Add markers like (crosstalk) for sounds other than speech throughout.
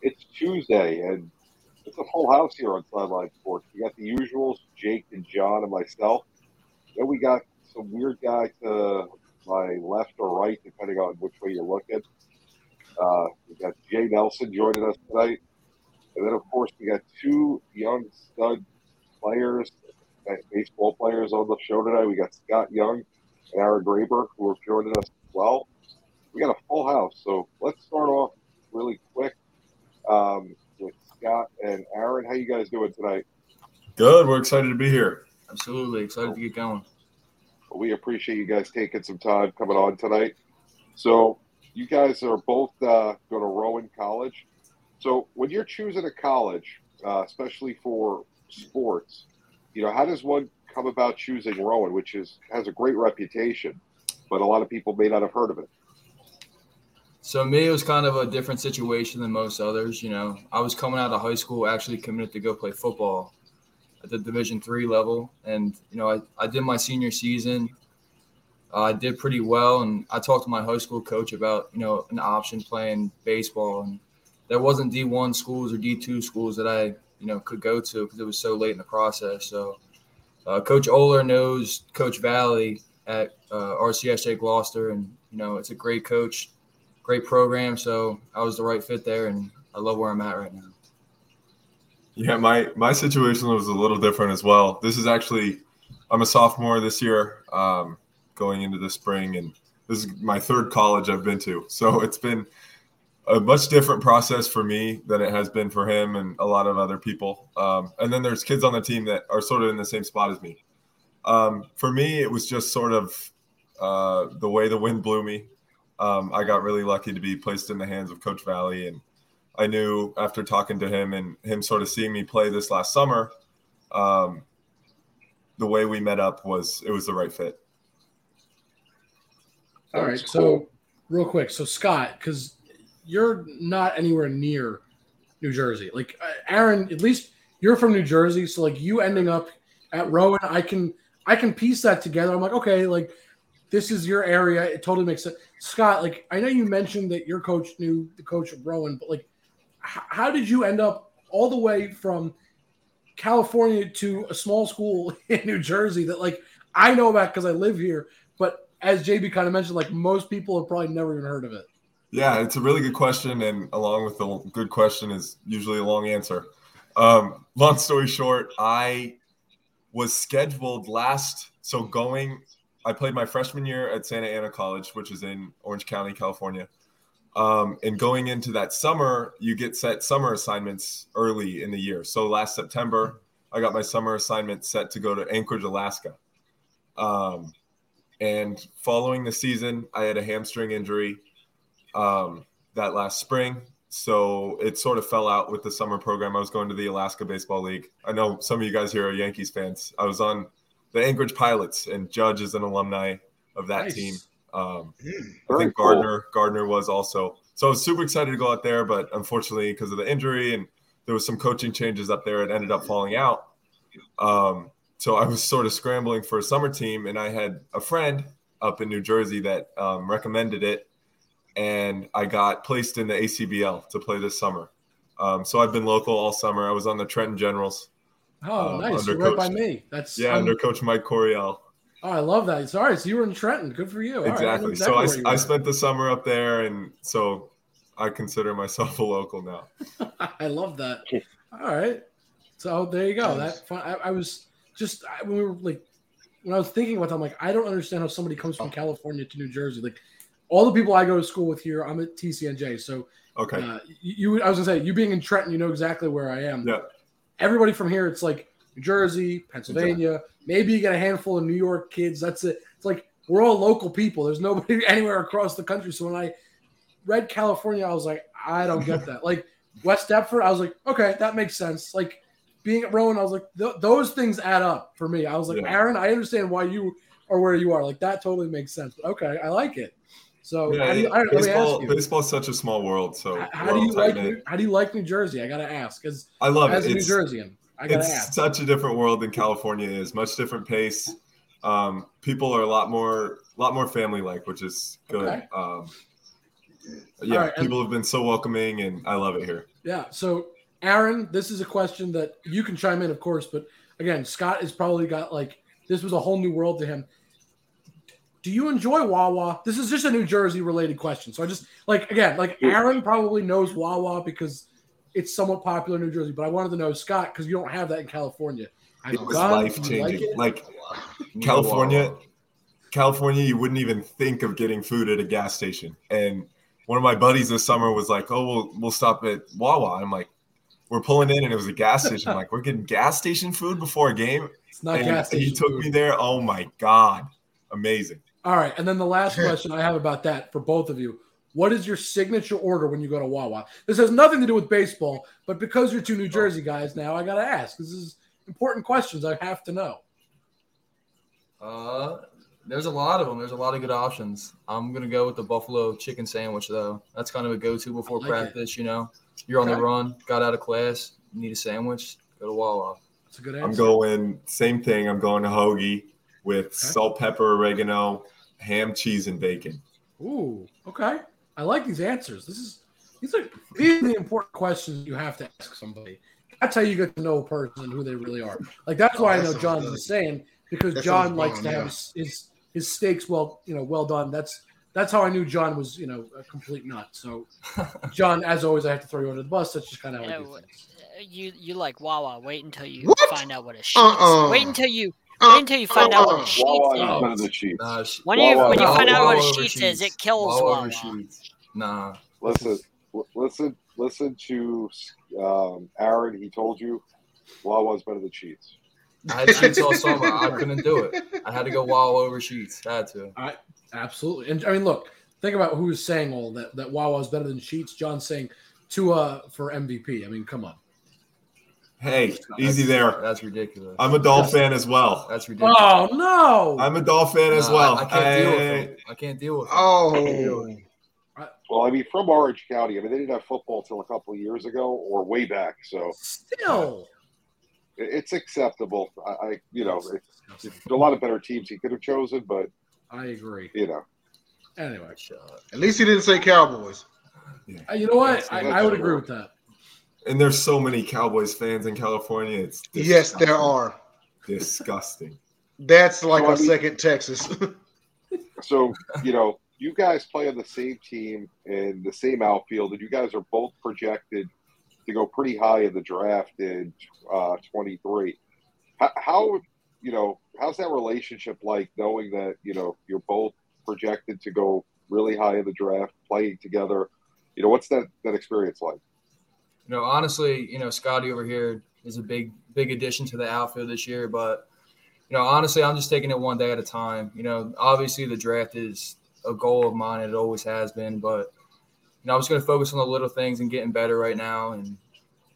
It's Tuesday, and it's a full house here on Sideline Sports. We got the usuals, Jake and John and myself. Then we got some weird guy to my left or right, depending on which way you're looking. Uh, we got Jay Nelson joining us tonight. And then, of course, we got two young stud players, baseball players on the show tonight. We got Scott Young and Aaron Graber, who are joining us as well. We got a full house. So let's start off really quick um, with Scott and Aaron. How you guys doing tonight? Good. We're excited to be here. Absolutely excited to get going. We appreciate you guys taking some time coming on tonight. So you guys are both uh, going to Rowan College. So when you're choosing a college, uh, especially for sports, you know, how does one come about choosing Rowan, which is has a great reputation, but a lot of people may not have heard of it? So me, it was kind of a different situation than most others. You know, I was coming out of high school, actually committed to go play football at the Division three level, and you know, I, I did my senior season. Uh, I did pretty well, and I talked to my high school coach about you know an option playing baseball, and there wasn't D one schools or D two schools that I you know could go to because it was so late in the process. So, uh, Coach Oler knows Coach Valley at uh, RCSJ Gloucester, and you know it's a great coach, great program. So I was the right fit there, and I love where I'm at right now. Yeah, my my situation was a little different as well. This is actually, I'm a sophomore this year, um, going into the spring, and this is my third college I've been to. So it's been a much different process for me than it has been for him and a lot of other people. Um, and then there's kids on the team that are sort of in the same spot as me. Um, for me, it was just sort of uh, the way the wind blew me. Um, I got really lucky to be placed in the hands of Coach Valley, and I knew after talking to him and him sort of seeing me play this last summer, um, the way we met up was it was the right fit. All right, so real quick, so Scott, because you're not anywhere near New Jersey. Like uh, Aaron, at least you're from New Jersey, so like you ending up at Rowan, I can I can piece that together. I'm like, okay, like this is your area. It totally makes sense. Scott, like I know you mentioned that your coach knew the coach of Rowan, but like, h- how did you end up all the way from California to a small school (laughs) in New Jersey that like I know about because I live here, but as JB kind of mentioned, like most people have probably never even heard of it. Yeah, it's a really good question, and along with the good question is usually a long answer. Um, long story short, I was scheduled last, so going. I played my freshman year at Santa Ana College, which is in Orange County, California. Um, and going into that summer, you get set summer assignments early in the year. So last September, I got my summer assignment set to go to Anchorage, Alaska. Um, and following the season, I had a hamstring injury um, that last spring. So it sort of fell out with the summer program. I was going to the Alaska Baseball League. I know some of you guys here are Yankees fans. I was on the Anchorage Pilots, and Judge is an alumni of that Nice. team. Um, I Very think cool. Gardner Gardner was also. So I was super excited to go out there, but unfortunately, because of the injury and there was some coaching changes up there, it ended up falling out. Um, so I was sort of scrambling for a summer team, and I had a friend up in New Jersey that um, recommended it, and I got placed in the ACBL to play this summer. Um, so I've been local all summer. I was on the Trenton Generals. Oh, Um, nice. under You're right by me. That's Yeah, under Coach Mike Coriel. Oh, I love that. Sorry, so you were in Trenton. Good for you. All right, I Exactly. So I, I spent the summer up there, and so I consider myself (laughs) a local now. (laughs) I love that. All right. So there you go. That fun. I, I was just I, when we were like when I was thinking about that, I'm like, I don't understand how somebody comes Oh. from California to New Jersey. Like all the people I go to school with here, I'm at TCNJ. So Okay. uh, you, I was gonna say, you being in Trenton, you know exactly where I am. Yeah. Everybody from here, it's like New Jersey, Pennsylvania. Maybe you get a handful of New York kids. That's it. It's like we're all local people. There's nobody (laughs) anywhere across the country. So when I read California, I was like, I don't get that. like West Deptford, I was like, okay, that makes sense. Like being at Rowan, I was like, th- those things add up for me. I was like, Yeah. Aaron, I understand why you are where you are. Like that totally makes sense. But okay, I like it. So Yeah, do you, I, let me ask baseball, you, baseball is such a small world. So how, do you like. New, how do you like New Jersey? I gotta ask because I love as it. a New It's, Jerseyan, I gotta it's ask. such a different world than California is. Much different pace. Um, people are a lot more, a lot more family like, which is good. Okay. Um, yeah, right, and- people have been so welcoming, and I love it here. Yeah. So, Aaron, this is a question that you can chime in, of course, but again, Scott has probably got like this was a whole new world to him. Do you enjoy Wawa? This is just a New Jersey related question. So I just like again, like Aaron probably knows Wawa because it's somewhat popular in New Jersey, but I wanted to know Scott because you don't have that in California. Have It was gone? life Do you like changing. it? Like California, California, you wouldn't even think of getting food at a gas station. And one of my buddies this summer was like, "Oh, we'll we'll stop at Wawa." And I'm like, "We're pulling in, and it was a gas station." I'm like, "We're getting gas station food before a game." It's not and gas station. he took food. me there. Oh my god, amazing! All right, and then the last (laughs) question I have about that for both of you: What is your signature order when you go to Wawa? This has nothing to do with baseball, but because you're two New Jersey guys now, I got to ask. This is important questions. I have to know. Uh, there's a lot of them. There's a lot of good options. I'm gonna go with the buffalo chicken sandwich though. That's kind of a go-to before like it. practice. You know, you're on Okay. the run, got out of class, need a sandwich, go to Wawa. That's a good answer. I'm going same thing. I'm going to hoagie with salt, pepper, oregano, ham, cheese, and bacon. Ooh, okay. I like these answers. This is these are these are the important questions you have to ask somebody. That's how you get to know a person and who they really are. Like that's why Oh, I know John's good. the same because That John likes bomb, to have yeah. his, his his steaks well, you know, well done. That's that's how I knew John was, you know, a complete nut. So, (laughs) John, as always, I have to throw you under the bus. That's just kind of how I Yeah, do. You you like Wawa. Wait until you What? find out what a Sheetz. Uh-uh. Wait until you Uh, wait until you find out what a Sheetz Wawa is. is better. Nah, sh- When you Wawa- when you find out what a Wawa Sheetz is, it kills Wawa Wawa. over Nah, Listen, listen, listen to um, Aaron. He told you Wawa's better than Sheetz. I had Sheetz all summer. I couldn't do it. I had to go Wawa over Sheetz. I Had to. Absolutely. And I mean, look, think about who's saying all that. That Wawa is better than Sheetz. John's saying Tua for MVP. I mean, come on. Hey, easy there. That's ridiculous. I'm a Dolph fan as well. That's ridiculous. Oh no! I'm a Dolph fan as well. I, I can't deal with Hey, it. I can't deal with it. Oh, Well, I mean, from Orange County. I mean, they didn't have football until a couple of years ago or way back, so Still, it- it's acceptable. I, I you know, it, there's a lot of better teams he could have chosen, but I agree. you know, Anyway, at least he didn't say Cowboys. uh, you know what? That's- I, that's I would true. agree with that. And there's so many Cowboys fans in California. It's Yes, there are. Disgusting. That's like So, I a mean- second Texas. (laughs) so you know, you guys play on the same team and the same outfield, and you guys are both projected to go pretty high in the draft in uh, 23. How, how you know how's that relationship like, knowing that you know you're both projected to go really high in the draft, playing together? You know, what's that that experience like? You know, honestly, you know, Scotty over here is a big, big addition to the outfield this year. But, you know, honestly, I'm just taking it one day at a time. You know, obviously the draft is a goal of mine. It always has been. But, you know, I'm just going to focus on the little things and getting better right now and,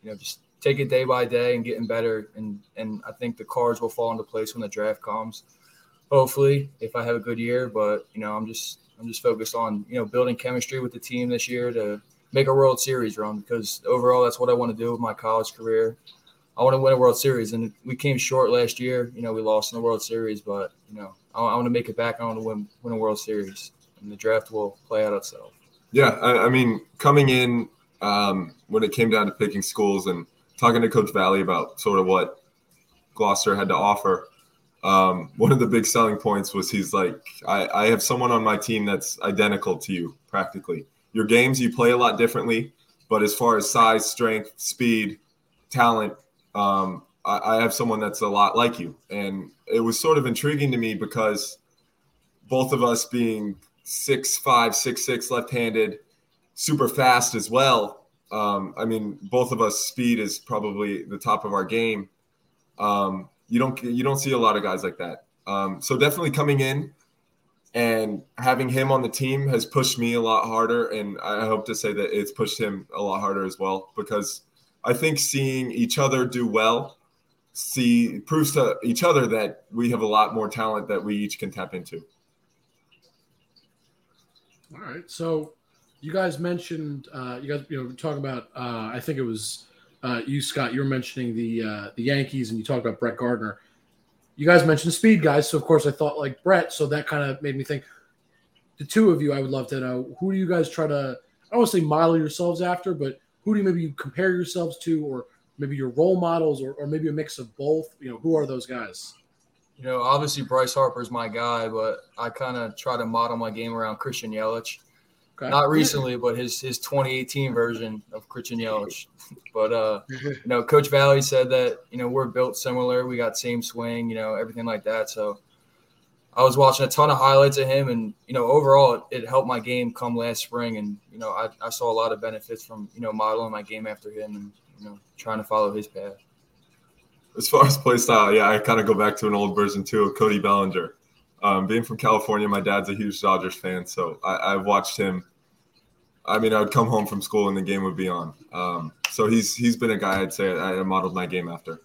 you know, just take it day by day and getting better. And, and I think the cards will fall into place when the draft comes. Hopefully, if I have a good year. But, you know, I'm just, I'm just focused on, you know, building chemistry with the team this year to, make a World Series run because overall that's what I want to do with my college career. I want to win a World Series, and we came short last year. You know, we lost in the World Series, but you know, I, I want to make it back. I want to win win a World Series, and the draft will play out itself. Yeah, I, I mean, coming in um, when it came down to picking schools and talking to Coach Valley about sort of what Gloucester had to offer, um, one of the big selling points was he's like, I, I have someone on my team that's identical to you practically. Your games, you play a lot differently, but as far as size, strength, speed, talent, um, I, I have someone that's a lot like you. And it was sort of intriguing to me because both of us being six five, six six, left-handed, super fast as well. Um, I mean, both of us speed is probably the top of our game. Um, you don't you don't see a lot of guys like that. Um, so definitely coming in and having him on the team has pushed me a lot harder, and I hope to say that it's pushed him a lot harder as well because I think seeing each other do well see proves to each other that we have a lot more talent that we each can tap into. All right. So you guys mentioned uh, you guys you know talk about uh, I think it was uh, you Scott, you were mentioning the uh, the Yankees, and you talked about Brett Gardner. You guys mentioned speed guys, so of course I thought like Brett. So that kind of made me think. The two of you, I would love to know who do you guys try to I don't want to say model yourselves after, but who do you maybe you compare yourselves to, or maybe your role models, or, or maybe a mix of both? You know, who are those guys? You know, obviously Bryce Harper's my guy, but I kind of try to model my game around Christian Yelich. Okay. Not recently, but his his 2018 version of Christian Yelich. (laughs) But uh, (laughs) you know, Coach Valley said that you know we're built similar. We got same swing, you know, everything like that. So I was watching a ton of highlights of him, and you know, overall, it, it helped my game come last spring. And you know, I, I saw a lot of benefits from you know modeling my game after him, and you know, trying to follow his path. As far as play style, yeah, I kind of go back to an old version too of Cody Bellinger. Um, being from California, my dad's a huge Dodgers fan, so I, I've watched him. I mean, I would come home from school and the game would be on. Um, so he's he's been a guy I'd say I, I modeled my game after.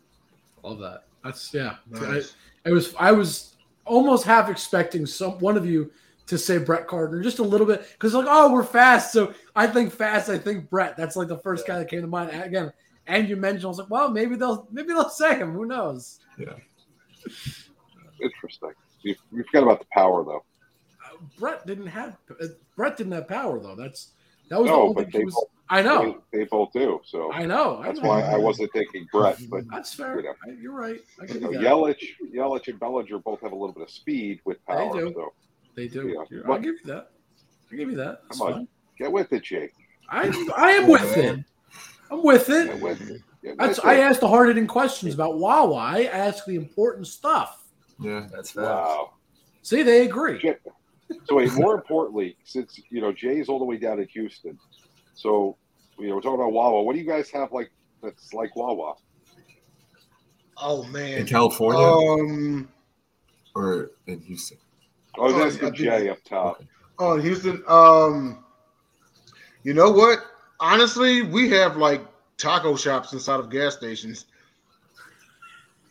Love that. That's yeah. Nice. I, I was I was almost half expecting some one of you to say Brett Gardner just a little bit because like oh we're fast so I think fast I think Brett that's like the first guy that came to mind again and you mentioned I was like well maybe they'll maybe they'll say him who knows Yeah. Interesting. You, you forgot about the power though. Uh, Brett didn't have uh, Brett didn't have power though that's that was the No, whole but thing they he was both- I know They, they both do. So I know I that's know. why I wasn't thinking Brett, but that's fair you know. I- you're right I you know. Yelich, Yelich and Bellinger both have a little bit of speed with power. do. So they do Yeah. I'll give you that I'll give you that That's Come on. fine. get with it, Jake. I I am with it I'm with it Get with it. Get That's with I asked the hard hitting questions about Wawa. I ask the important stuff. Yeah, That's fast. Wow. See, they agree. Jay- So wait, more importantly, since you know Jay's all the way down in Houston, so you know we're talking about Wawa. What do you guys have like that's like Wawa? Oh man, in. California Um. or in Houston. I was Oh, asking I think- Jay up top. Oh, Houston. Um. You know what? Honestly, we have like taco shops inside of gas stations.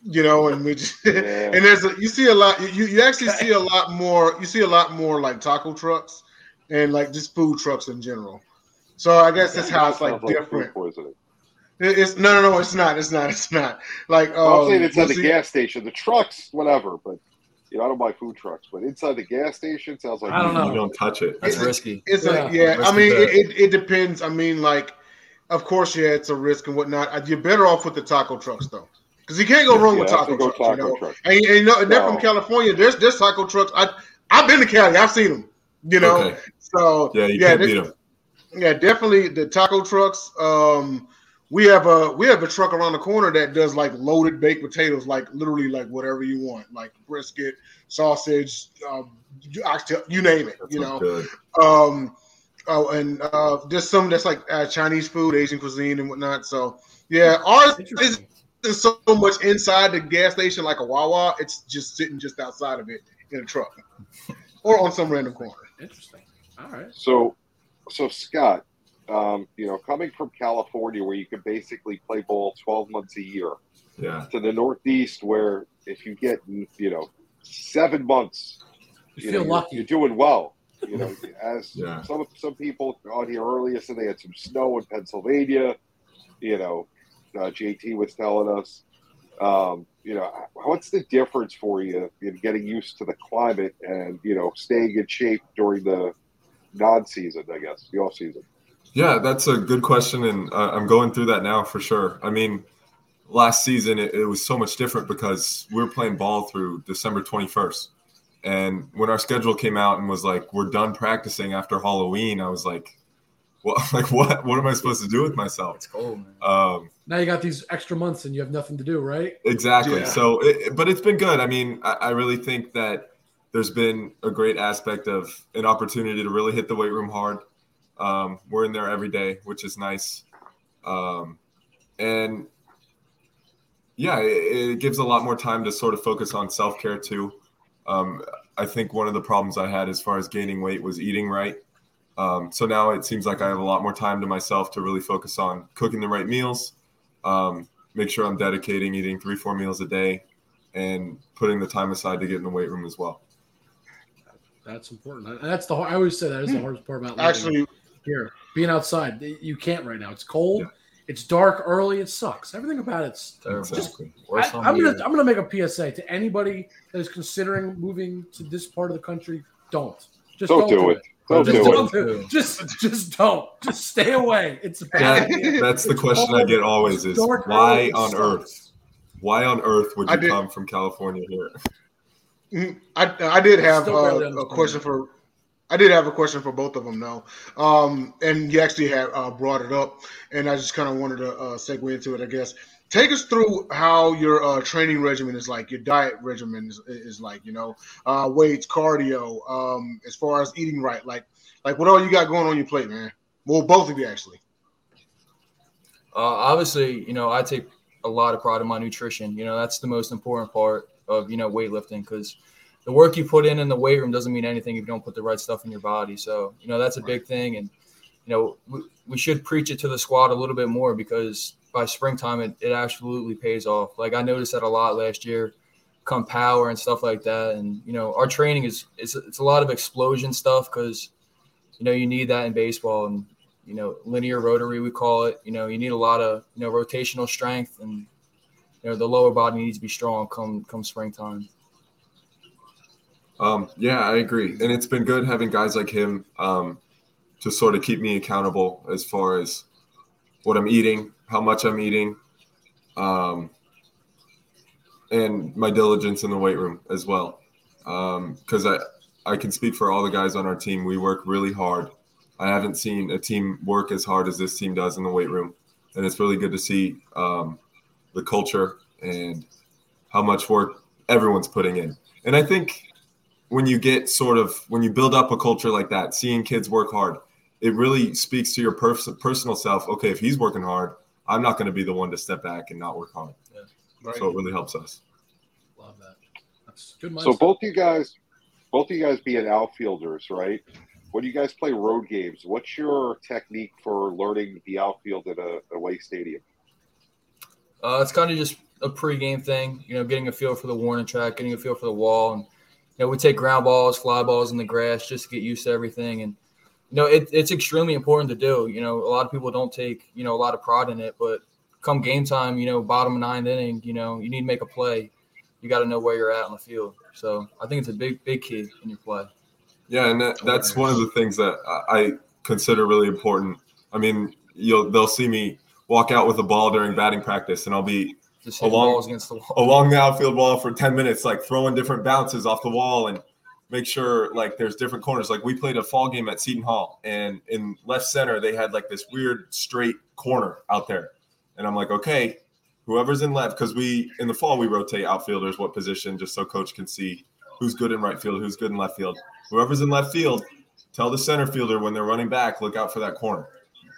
You know, and we just (laughs) Yeah. and there's a, you see a lot. You you actually (laughs) see a lot more. You see a lot more like taco trucks and like just food trucks in general. So I guess that's how it's like Sounds different. poisoning. It's no, no, no. It's not. It's not. It's not. Like I'm um, saying inside you'll the see- gas station, the trucks, whatever. But you know, I don't buy food trucks. But inside the gas station sounds like I don't know. You don't touch it. That's It's- risky. It's Yeah. like yeah. I mean, it, it, it depends. I mean, like, of course, yeah, it's a risk and whatnot. You're better off with the taco trucks though, because you can't go wrong Yeah, with taco have to go trucks. you know? truck. And, and, you know, and they're No. from California. There's there's taco trucks. I I've been to Cali. I've seen them. You know, Okay. so Yeah, you yeah, can't beat them. yeah, definitely the taco trucks. Um, we have a we have a truck around the corner that does like loaded baked potatoes, like literally like whatever you want, like brisket, sausage, um, you name it. That you know, good. um, oh, and uh, there's some that's like uh, Chinese food, Asian cuisine, and whatnot. So yeah, ours is Interesting. is so much inside the gas station, like a Wawa. It's just sitting just outside of it in a truck or on some random corner. Interesting. All right. So, so Scott, um, you know, coming from California, where you can basically play ball 12 months a year, Yeah. to the Northeast, where if you get, you know, seven months, You, you feel know, you're- lucky. You're, doing well. You know, as Yeah. some some people on here earlier said they had some snow in Pennsylvania. You know, uh, JT was telling us. Um, you know, what's the difference for you in getting used to the climate and you know staying in shape during the non-season? I guess the off season. Yeah, that's a good question, and uh, I'm going through that now for sure. I mean, last season it, it was so much different because we were playing ball through December 21st, and when our schedule came out and was like, "We're done practicing after Halloween," I was like, "What? (laughs) Like what? What am I supposed to do with myself?" It's cold, man. Um, Now you got these extra months and you have nothing to do, right? Exactly. Yeah. So, it, but it's been good. I mean, I, I really think that there's been a great aspect of an opportunity to really hit the weight room hard. Um, we're in there every day, which is nice. Um, and yeah, it, it gives a lot more time to sort of focus on self care too. Um, I think one of the problems I had as far as gaining weight was eating right. Um, so now it seems like I have a lot more time to myself to really focus on cooking the right meals, um, make sure I'm dedicating eating three, four meals a day, and putting the time aside to get in the weight room as well. That's important. That's the I always say that is the hardest part about Actually, here being outside. You can't right now. It's cold. Yeah. It's dark early. It sucks. Everything about it's. Terrible. Exactly. I, I'm gonna year. I'm gonna make a PSA to anybody that is considering moving to this part of the country. Don't just Don't don't, do it. Don't Just do don't do. Just just don't. Just stay away. It's bad That, idea. that's the question I get always is why on sucks. earth? Why on earth would you did- come from California here? Mhm. I I did have Still uh, a question for. I did have a question for both of them though, um, and you actually had uh, brought it up, and I just kind of wanted to uh, segue into it. I guess take us through how your uh, training regimen is like, your diet regimen is, is like, you know, uh, weights, cardio, um, as far as eating right, like like what all you got going on your plate, man. Well, both of you actually. Uh, obviously, you know, I take a lot of pride in my nutrition. You know, that's the most important part of you know weightlifting because the work you put in in the weight room doesn't mean anything if you don't put the right stuff in your body. So you know that's a big thing, and you know we, we should preach it to the squad a little bit more because by springtime it, it absolutely pays off. Like I noticed that a lot last year, come power and stuff like that, and you know our training is it's it's a lot of explosion stuff because you know you need that in baseball and you know, linear rotary, we call it. You know, you need a lot of, you know, rotational strength and, you know, the lower body needs to be strong come come springtime. Um, yeah, I agree, and it's been good having guys like him um, to sort of keep me accountable as far as what I'm eating, how much I'm eating, um, and my diligence in the weight room as well. Because I I can speak for all the guys on our team. We work really hard. I haven't seen a team work as hard as this team does in the weight room, and it's really good to see um, the culture and how much work everyone's putting in. And I think when you get sort of when you build up a culture like that, seeing kids work hard, it really speaks to your pers- personal self. Okay, if he's working hard, I'm not going to be the one to step back and not work hard. Right. So it really helps us. Love that. That's good. So mindset. both you guys, both you guys being outfielders, right? When you guys play road games, what's your technique for learning the outfield at a away stadium? Uh, it's kind of just a pregame thing, you know, getting a feel for the warning track, getting a feel for the wall, and you know, we take ground balls, fly balls in the grass just to get used to everything. And you know, it, it's extremely important to do. You know, a lot of people don't take you know a lot of pride in it, but come game time, you know, bottom of ninth inning, you know, you need to make a play. You got to know where you're at on the field. So I think it's a big, big key in your play. Yeah, and that, that's one of the things that I I consider really important. I mean, you'll they'll see me walk out with a ball during batting practice, and I'll be Just Along- balls against the wall. along the outfield wall for 10 minutes, like throwing different bounces off the wall and make sure like there's different corners. Like we played a fall game at Seton Hall and in left center, they had like this weird straight corner out there. And I'm like, okay, whoever's in left, because we in the fall we rotate outfielders what position just so coach can see who's good in right field, who's good in left field. Whoever's in left field, tell the center fielder when they're running back, look out for that corner.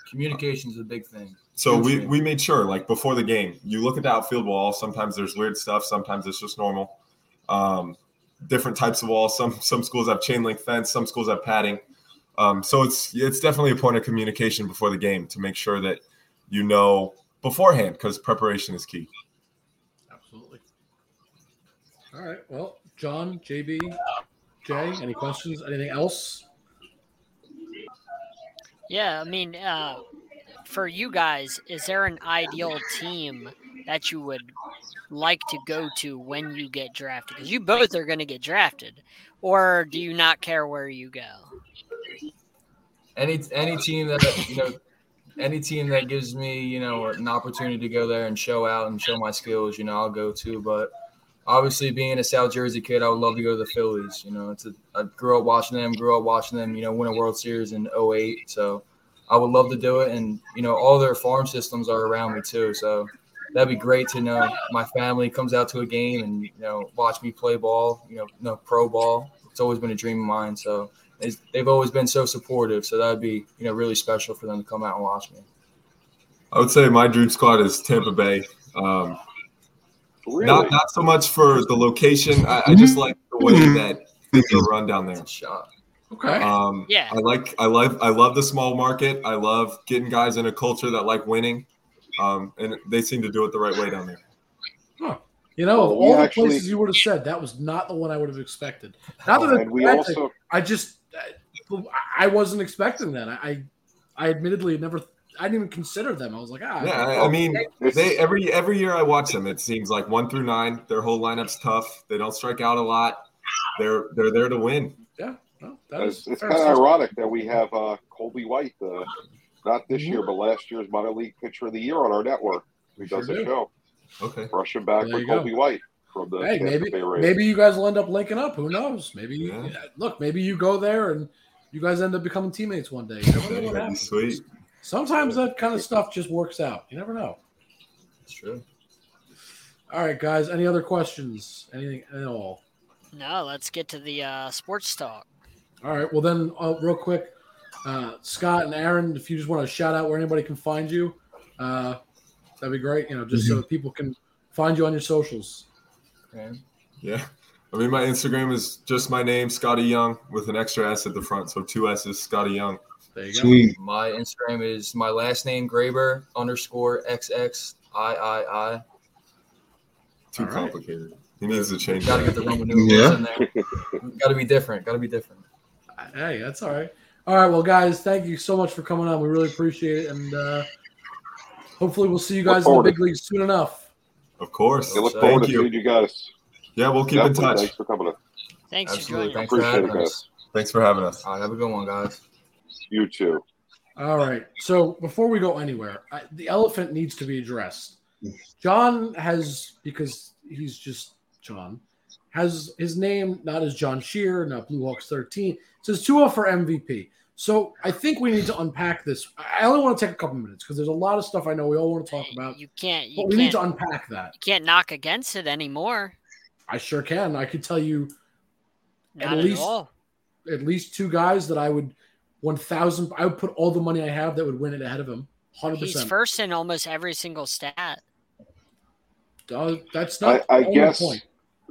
Communication is a big thing. So we, we made sure, like before the game, you look at the outfield wall. Sometimes there's weird stuff. Sometimes it's just normal. Um, different types of walls. Some some schools have chain link fence. Some schools have padding. Um, so it's it's definitely a point of communication before the game to make sure that you know beforehand because preparation is key. Absolutely. All right. Well, John, JB, Jay, any questions? Anything else? Yeah, I mean, uh, for you guys, is there an ideal team that you would like to go to when you get drafted? Because you both are going to get drafted, or do you not care where you go? any any team that you know any team that gives me you know an opportunity to go there and show out and show my skills you know i'll go to but obviously being a south jersey kid i would love to go to the phillies you know it's a, i grew up watching them grew up watching them you know win a world series in 08 so i would love to do it and you know all their farm systems are around me too so that'd be great to know my family comes out to a game and you know watch me play ball you know no pro ball it's always been a dream of mine so is- they've always been so supportive. So that would be, you know, really special for them to come out and watch me. I would say my dream squad is Tampa Bay. Um, Really? Not not so much for the location. I, I just like the way that things are run down there. Shot. Okay. Um, Yeah. I like I love I love the small market. I love getting guys in a culture that like winning, um, and they seem to do it the right way down there. Huh. You know, Well, we all the actually- places you would have said, that was not the one I would have expected. Not that and we also I just I- I wasn't expecting that. I I admittedly never I didn't even consider them. I was like, ah, Yeah, I, I mean, they every every year I watch them. It seems like one through nine, their whole lineup's tough. They don't strike out a lot. They're they're there to win. yeah, no, that It's, is it's kind of ironic that we have uh, Colby White, uh, not this year, but last year's minor league pitcher of the year on our network. Who does Sure a do. show? Okay. Rushing back There with you go. Colby White from the Hey, Tampa maybe Bay Rays. maybe you guys will end up linking up. Who knows? Maybe Yeah. yeah, look, maybe you go there and you guys end up becoming teammates one day. You never know what happens. sweet. Sometimes that kind of stuff just works out. You never know. That's true. All right, guys. Any other questions? Anything at all? No, let's get to the uh, sports talk. All right. Well, then, uh, real quick, uh, Scott and Aaron, if you just want to shout out where anybody can find you, uh, that'd be great. You know, just so people can find you on your socials. Okay. Yeah. I mean, my Instagram is just my name, Scotty Young, with an extra S at the front. So two S's, Scotty Young. There you go. Sweet. My Instagram is my last name Graber underscore XX I I I. Too All right. complicated. He needs to change Got to get the Roman numerals Yeah. in there. Got to be different. Got to be different. Hey, that's all right. All right. Well, guys, thank you so much for coming on. We really appreciate it, and uh, hopefully, we'll see you guys in the big leagues soon enough. Of course. I look Thank forward to you. seeing you guys. Yeah, we'll keep in touch. Thanks for coming. In. Thanks for Absolutely. Thanks for having it, us. Thanks for having us. All right. Have a good one, guys. You too. All right. So before we go anywhere, I, the elephant needs to be addressed. John has because he's just John has his name not as John Shear, not Blue Hawks 13. It says Tua for MVP. So I think we need to unpack this. I only want to take a couple minutes because there's a lot of stuff I know we all want to talk about, You can't. You but we need can't. to unpack that. you can't knock against it anymore. I sure can. I could tell you At Not at, least- all. at least two guys that I would 1,000. I would put all the money I have that would win it ahead of him. 100%. He's first in almost every single stat. Uh, that's not I, I the guess, point.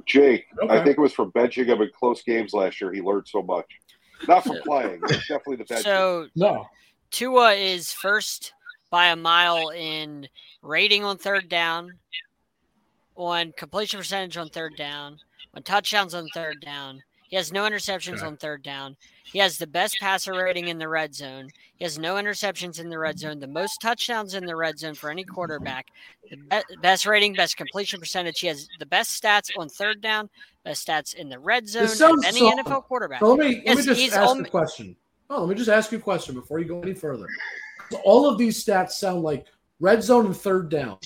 Jake, Okay. I think it was from benching him in close games last year. He learned so much. Not from playing. It's definitely the benching. So No. Tua is first by a mile in rating on third down, on completion percentage on third down, on touchdowns on third down. He has no interceptions Okay. on third down. He has the best passer rating in the red zone. He has no interceptions in the red zone. The most touchdowns in the red zone for any quarterback. The be- best rating, best completion percentage. He has the best stats on third down, best stats in the red zone This of any so- NFL quarterback. So let me let me just ask om- a question. Oh, let me just ask you a question before you go any further. So all of these stats sound like red zone and third down.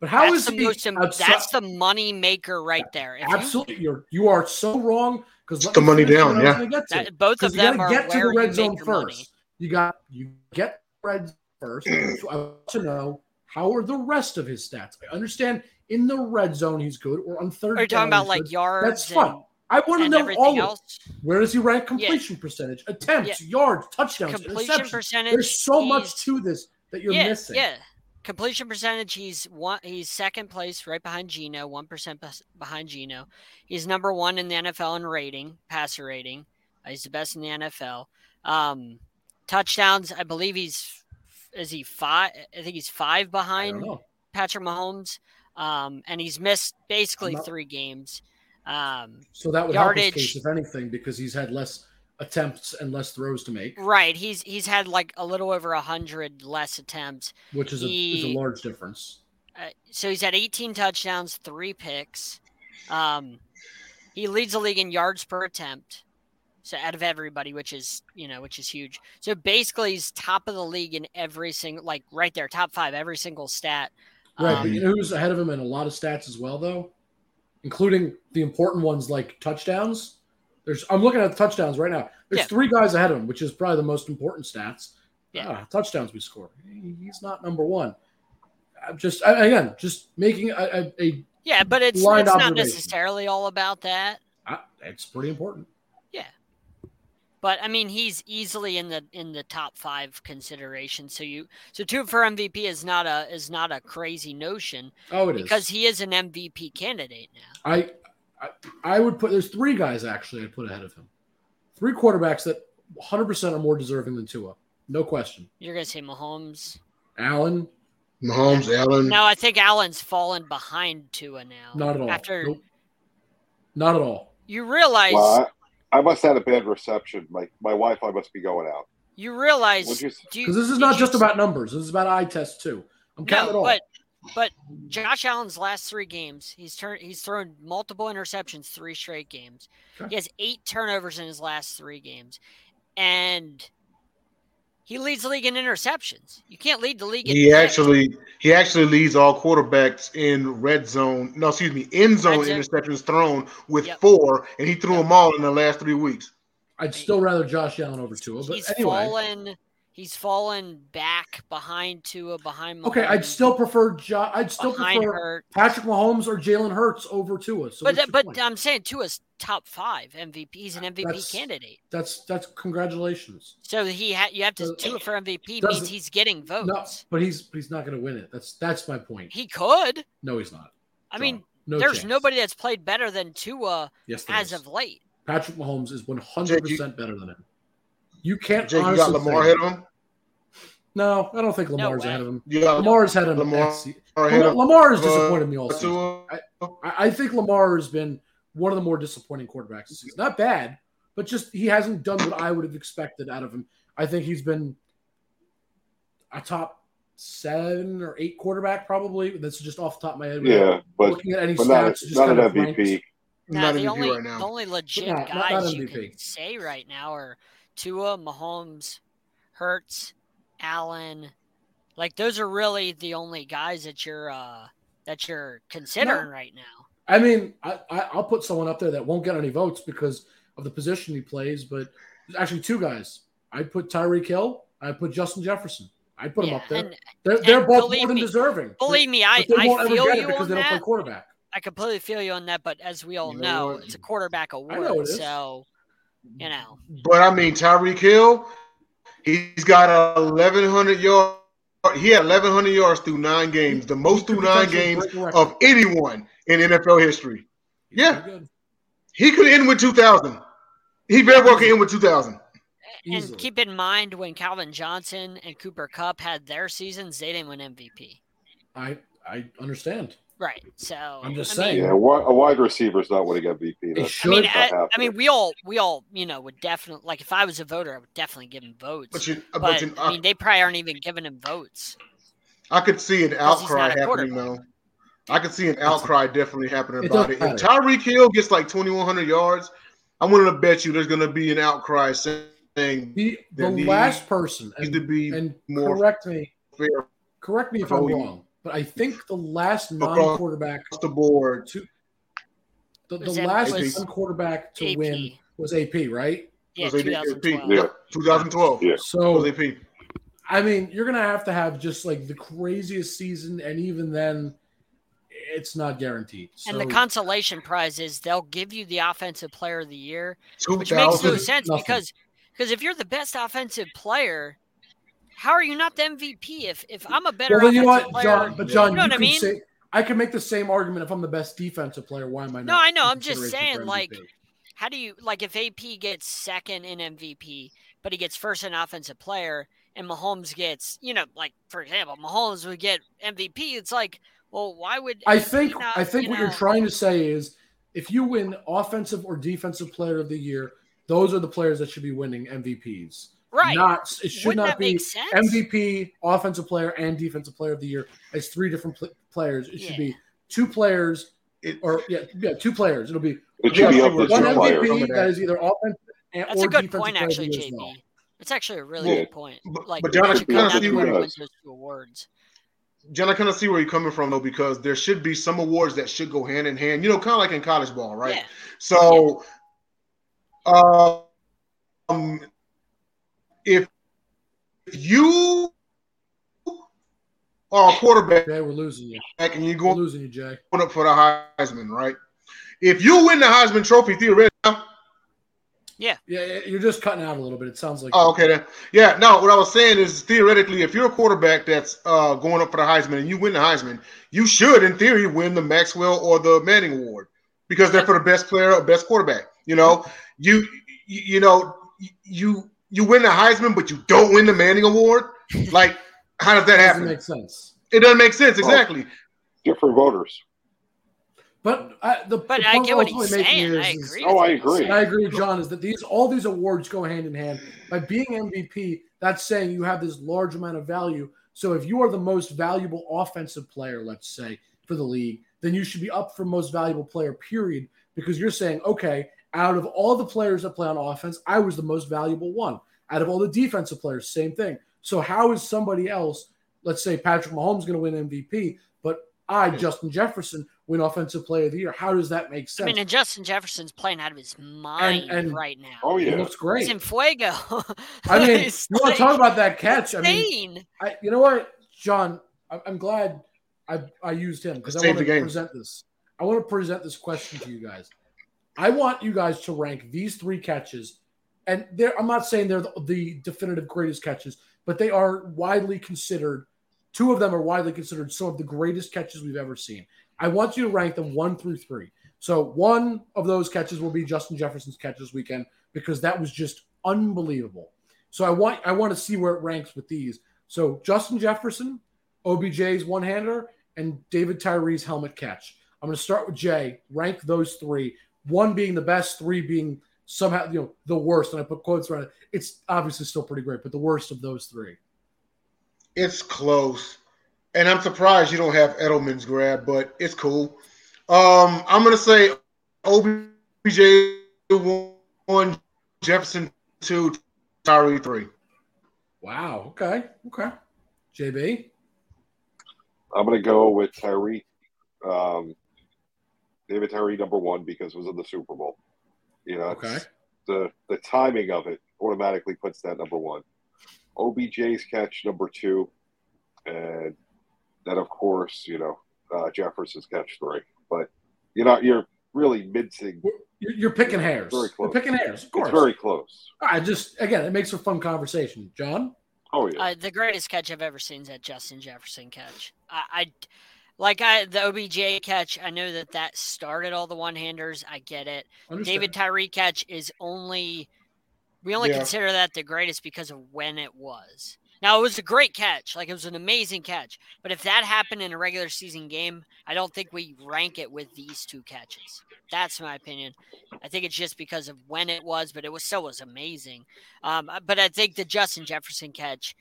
But how is that's the he most. outside- That's the money maker right there. If you- absolutely you're you are so wrong because the money down, yeah. that, both of Because you got them to are get to the red zone first. money. You got you get red first. so I want to know how are the rest of his stats. I understand in the red zone he's good, or on third. Are you talking about like good. yards That's and, fine. I want to know everything all of Where does he rank completion percentage, attempts, yards, touchdowns, Completion interceptions? percentage. There's so much to this that you're yeah, missing. Yeah. Completion percentage, he's one. He's second place, right behind Geno, one percent behind Geno. He's number one in the NFL in rating, passer rating. Uh, he's the best in the NFL. Um, touchdowns, I believe he's is he five? I think he's five behind. Patrick Mahomes. Um, and he's missed basically not- three games. Um, So that would help his case, if anything, because he's had less attempts and less throws to make, right. He's he's had like a little over a hundred less attempts. which is a, is a large difference. Uh, so he's had 18 touchdowns, three picks. Um, he leads the league in yards per attempt. So out of everybody, which is you know, which is huge. So basically, he's top of the league in every single, like right there, top five, every single stat. Right, Um, but you know who's ahead of him in a lot of stats as well, though, including the important ones like touchdowns. There's I'm looking at the touchdowns right now. There's Yeah. three guys ahead of him, which is probably the most important stats. Yeah. Ah, touchdowns we score. He's not number one. I'm just I- again just making a, a, a yeah, but it's it's not necessarily all about that. I- it's pretty important. Yeah, but I mean, he's easily in the in the top five consideration. So you so Tua for MVP is not a is not a crazy notion Oh, it is because he is an MVP candidate now. I, I I would put there's three guys actually I'd put ahead of him. Three quarterbacks that 100 percent are more deserving than Tua. No question. You're gonna say Mahomes. Allen, Mahomes, Allen. No, I think Allen's fallen behind Tua now. not at all. After Nope. Not at all. you realize, Well, I, I must have had a bad reception. My my Wi-Fi must be going out. you realize Would you- do you- Because this is not just s- about numbers. This is about eye test too. I'm counting it all. but but Josh Allen's last three games, he's turned he's thrown multiple interceptions three straight games. Okay. He has eight turnovers in his last three games, and he leads the league in interceptions. You can't lead the league. In He picks. actually he actually leads all quarterbacks in red zone. No, excuse me, end zone Red zone. interceptions thrown with Yep. four, and he threw them all in the last three weeks. I'd still rather Josh Allen over Tua. But he's anyway, fallen. He's fallen back behind Tua, behind. Mahomes, okay, I'd still prefer jo- I'd still prefer Hurt. Patrick Mahomes or Jalen Hurts over Tua. So But but point? I'm saying Tua's top five MVP. He's an MVP That's- candidate. that's that's congratulations. So he ha- you have to Does- Tua for MVP means he's getting votes. No, but he's he's not going to win it. That's that's my point. He could. No, he's not. I John. mean, no there's chance. nobody that's played better than Tua yes, as is. of late. Patrick Mahomes is 100 percent better than him. You can't Jake, you honestly got Lamar say- ahead of him. No, I don't think Lamar's way. ahead of him. You got Lamar's ahead of him. Lamar next Lamar, Lamar has uh, disappointed me all season. I, I think Lamar has been one of the more disappointing quarterbacks this season. Not bad, but just he hasn't done what I would have expected out of him. I think he's been a top seven or eight quarterback, probably. That's just off the top of my head. Yeah, but looking at any but not, stats, just not kind an of MVP. ranked. Now, Not the MVP only right now. the only legit not- not guys you MVP. can say right now are Tua, Mahomes, Hurts, Allen. Like those are really the only guys that you're uh that you're considering right now. I mean, I, I, I'll put someone up there that won't get any votes because of the position he plays, but there's actually two guys. I'd put Tyreek Hill. I'd put Justin Jefferson. I'd put Yeah, them up there. and they're they're and both more than me- deserving. believe me, I they I won't ever feel get it you because on they don't play quarterback. I completely feel you on that, but as we all You know, know it's a quarterback I award. know it is. So you know, But I mean, Tyreek Hill, he's got 1,100 yards. He had 1,100 yards through nine games, the most through nine games break a record. of anyone in NFL history. Yeah. He could end with 2,000. He very well could end with 2,000. and Easily. keep in mind when Calvin Johnson and Cooper Kupp had their seasons, they didn't win MVP. I I understand. Right. So I'm just I mean, saying. Yeah, a wide receiver is not winning MVP. They That's, I should. mean, I, I mean, we all, we all, you know, would definitely like if I was a voter, I would definitely give him votes. But, you, but, But you, I I, mean, they probably aren't even giving him votes. I could see an outcry happening, though. I could see an outcry definitely happening It about it. If matter. Tyreek Hill gets like 2,100 yards, I'm willing to bet you there's going to be an outcry saying The the last person needs and, to be and more correct me fair correct me if I'm voting. wrong, but I think the last non-quarterback across the board. to the, the last non-quarterback to AP. win was AP, right? Yeah, 2012. Yeah. 2012. Yeah. So Was AP. I mean, you're gonna have to have just like the craziest season, and even then, it's not guaranteed. So, And the consolation prize is they'll give you the offensive player of the year, which makes no sense Nothing. because because if you're the best offensive player, how are you not the MVP? If if I'm a better well, then you know offensive what, player, John? But John, You know what I mean? say I can make the same argument if I'm the best defensive player. Why am I not? No, I know, I'm just saying, like, how do you like if AP gets second in MVP, but he gets first in offensive player, and Mahomes gets, you know, like for example, Mahomes would get MVP. It's like, well, why would I he think not, I think you what you're trying to say is if you win offensive or defensive player of the year, those are the players that should be winning MVPs. Right? Not it should Wouldn't not that make be sense? MVP, offensive player, and defensive player of the year as three different pl- players. It should be two players It- or yeah, yeah, two players. It'll be it should be Yeah, up to one one two MVP that is either offensive and, That's or a good point, player of the actually, year as JB. well. That's actually a really Yeah. good point. But- Like, but John, I can should kinda see where where you- wins those two awards. John, I kind of see where you're coming from though, because there should be some awards that should go hand in hand. You know, kind of like in college ball, right? Yeah. So, um, if you are a quarterback Jay, we're losing you. and you're We're going losing you, Jay. Going up for the Heisman, right? If you win the Heisman Trophy, theoretically, Yeah, yeah, you're just cutting out a little bit. It sounds like Oh, okay then. Yeah, no, what I was saying is theoretically, if you're a quarterback that's uh, going up for the Heisman and you win the Heisman, you should, in theory, win the Maxwell or the Manning Award because they're for the best player or best quarterback. You know, you you, you know you you win the Heisman, but you don't win the Manning Award. Like, how does that doesn't happen? make sense. It doesn't make sense. Exactly. Different voters. But I, the, But the I get what he's saying. here I is- agree. Oh, with I agree. I agree with John is that these all these awards go hand in hand. By being MVP, that's saying you have this large amount of value. So if you are the most valuable offensive player, let's say for the league, then you should be up for most valuable player. Period. Because you're saying, okay, out of all the players that play on offense, I was the most valuable one. Out of all the defensive players, same thing. So how is somebody else, let's say Patrick Mahomes, going to win MVP, but I, Justin Jefferson, win Offensive Player of the Year? How does that make sense? I mean, and Justin Jefferson's playing out of his mind and- right now. Oh It yeah. looks great. He's in fuego. I mean, (laughs) It's you want to talk about that catch? I mean. I, you know what, John? I, I'm glad I, I used him because I want to present this. I want to present this question to you guys. I want you guys to rank these three catches, and I'm not saying they're the, the definitive greatest catches, but they are widely considered. Two of them are widely considered some of the greatest catches we've ever seen. I want you to rank them one through three. So one of those catches will be Justin Jefferson's catch this weekend because that was just unbelievable. So I want I want to see where it ranks with these. So Justin Jefferson, OBJ's one hander, and David Tyree's helmet catch. I'm going to start with Jay. Rank those three. One being the best, three being somehow you know the worst. And I put quotes around it. It's obviously still pretty great, but the worst of those three. It's close. And I'm surprised you don't have Edelman's grab, but it's cool. Um, I'm gonna say OBJ one, Jefferson two, Tyree three. Wow. Okay. Okay. JB. I'm gonna go with Tyree. Um, David Tyree number one because it was in the Super Bowl. You know, Okay. the the timing of it automatically puts that number one. OBJ's catch number two, and then of course you know uh, Jefferson's catch three. But you know you're really mincing. You're, you're picking hairs. Very You're close. picking hairs. Of course. It's very close. I just again, it makes for fun conversation. John. Oh yeah. Uh, the greatest catch I've ever seen is that Justin Jefferson catch. I, I like I the OBJ catch. I know that that started all the one handers. I get it. Understand. David Tyree catch is only we only Yeah. consider that the greatest because of when it was. Now it was a great catch, like it was an amazing catch. But if that happened in a regular season game, I don't think we rank it with these two catches. That's my opinion. I think it's just because of when it was, but it was still was amazing. Um, but I think the Justin Jefferson catch,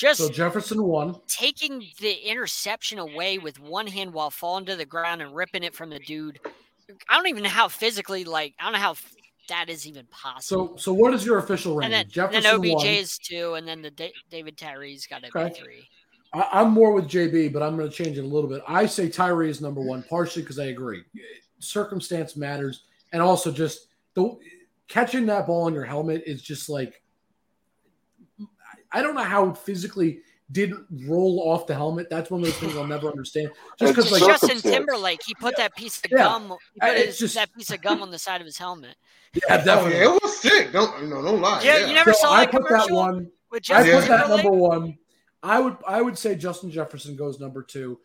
just So Jefferson won. taking the interception away with one hand while falling to the ground and ripping it from the dude. I don't even know how physically, like, I don't know how that is even possible. So so what is your official and ranking? then, then Jefferson OBJ won. is two, and then the Da- David Tyree's got to Okay. be three. I, I'm more with JB, but I'm going to change it a little bit. I say Tyree is number one, partially because I agree. Circumstance matters, and also just the catching that ball on your helmet is just like I don't know how it physically didn't roll off the helmet. That's one of those things I'll never understand. Just because, like, Justin. Timberlake, he put that piece of Yeah. gum, he Uh, put his, just- that piece of gum on the side of his helmet. yeah, Oh, definitely. yeah, it was sick. Don't no, don't lie. Yeah, Yeah, you never So saw I that put that one. with I Justin put that number one. I would I would say Justin Jefferson goes number two.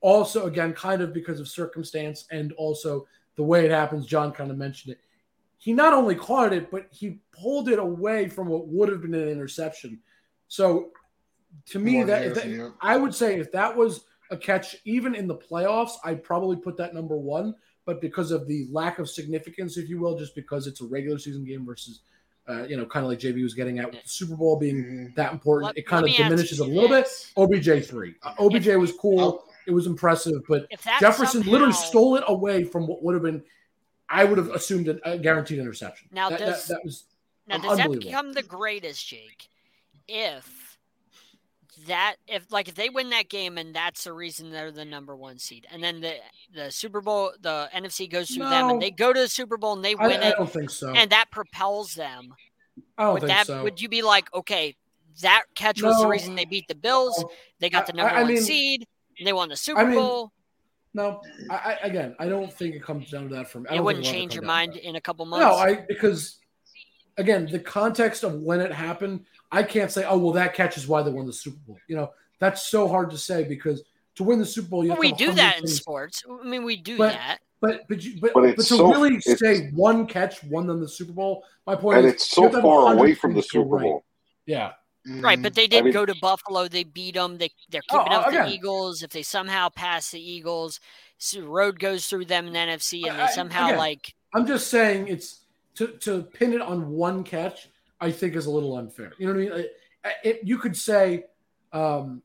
Also, again, kind of because of circumstance and also the way it happens. John kind of mentioned it. He not only caught it, but he pulled it away from what would have been an interception. So, to me, More that, years, that- yeah. I would say if that was a catch, even in the playoffs, I'd probably put that number one. But because of the lack of significance, if you will, just because it's a regular season game versus, uh, you know, kind of like JB was getting at with the Super Bowl being Mhm. that important, Let- it kind of diminishes a you little bit. OBJ three, uh, OBJ was cool. I'll- It was impressive, but If that Jefferson literally stole it away from what would have been. I would have assumed a, a guaranteed interception. Now, that, does- that, that was Now, does that become the greatest, Jake? If that, if like if they win that game and that's the reason they're the number one seed, and then the the Super Bowl, the NFC goes through them, and they go to the Super Bowl and they I, win I it, don't think so. and that propels them. I don't Would that so. would you be like, okay, that catch was the reason they beat the Bills, No. they got the number I one mean- seed, and they won the Super I mean, Bowl. No, I, I again, I don't think it comes down to that for me. I It wouldn't think it'll ever change your come down to mind in a couple months. No, I because again, the context of when it happened, I can't say, oh well, that catch is why they won the Super Bowl. You know, that's so hard to say because to win the Super Bowl, you Well, have we to have do 100 that in things. sports. I mean, we do But- that. But but you, but, But but, to so- really say one catch won them the Super Bowl, my point and is it's so have to have far away from the things go Super right. Bowl. Yeah, Right, but they mm. did mean- go to Buffalo. They beat them. They they're Oh, keeping up with again. the Eagles. If they somehow pass the Eagles, so road goes through them in the NFC, and I- I- they somehow again, like I'm just saying it's to to pin it on one catch. I think is a little unfair. You know what I mean? It, it- you could say um,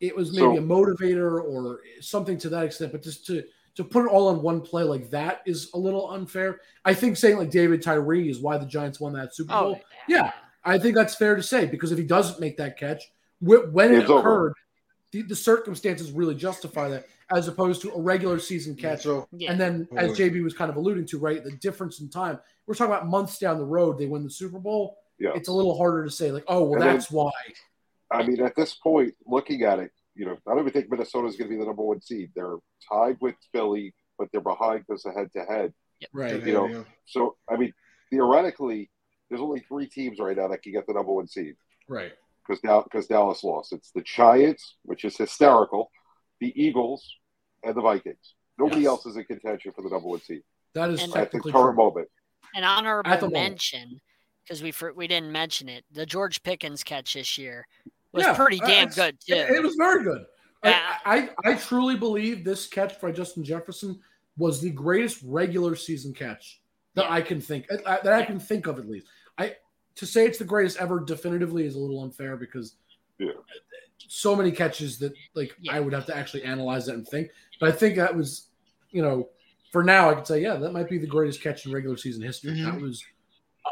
it was maybe So- a motivator or something to that extent, but just to to put it all on one play like that is a little unfair. I think saying like David Tyree is why the Giants won that Super Bowl. oh Yeah. I think that's fair to say because if he doesn't make that catch, when it occurred, the, the circumstances really justify that, as opposed to a regular season catch So yeah. and then, as JB was kind of alluding to, right, the difference in time. We're talking about months down the road. They win the Super Bowl. Yeah. It's a little harder to say, like, oh, well, And then- that's why. I mean, at this point, looking at it, you know, I don't even think Minnesota is going to be the number one seed. They're tied with Philly, but they're behind because of head to head. Right. You know, yeah. So, I mean, theoretically, there's only three teams right now that can get the number one seed Right. because because Dallas lost. It's the Giants, which is hysterical, the Eagles, and the Vikings. Nobody Yes. else is in contention for the number one seed And- That is at the technically current true. moment. an At the honorable moment. mention because we for, we didn't mention it. The George Pickens catch this year was Yeah, pretty uh, damn good too. It, it was very good. I- Yeah. I, I, I truly believe this catch by Justin Jefferson was the greatest regular season catch that Yeah. I can think uh, that I can think of at least. I to say it's the greatest ever definitively is a little unfair because Yeah. so many catches that like Yeah. I would have to actually analyze that and think. But I think that was, you know, for now I could say yeah that might be the greatest catch in regular season history. Mhm. That was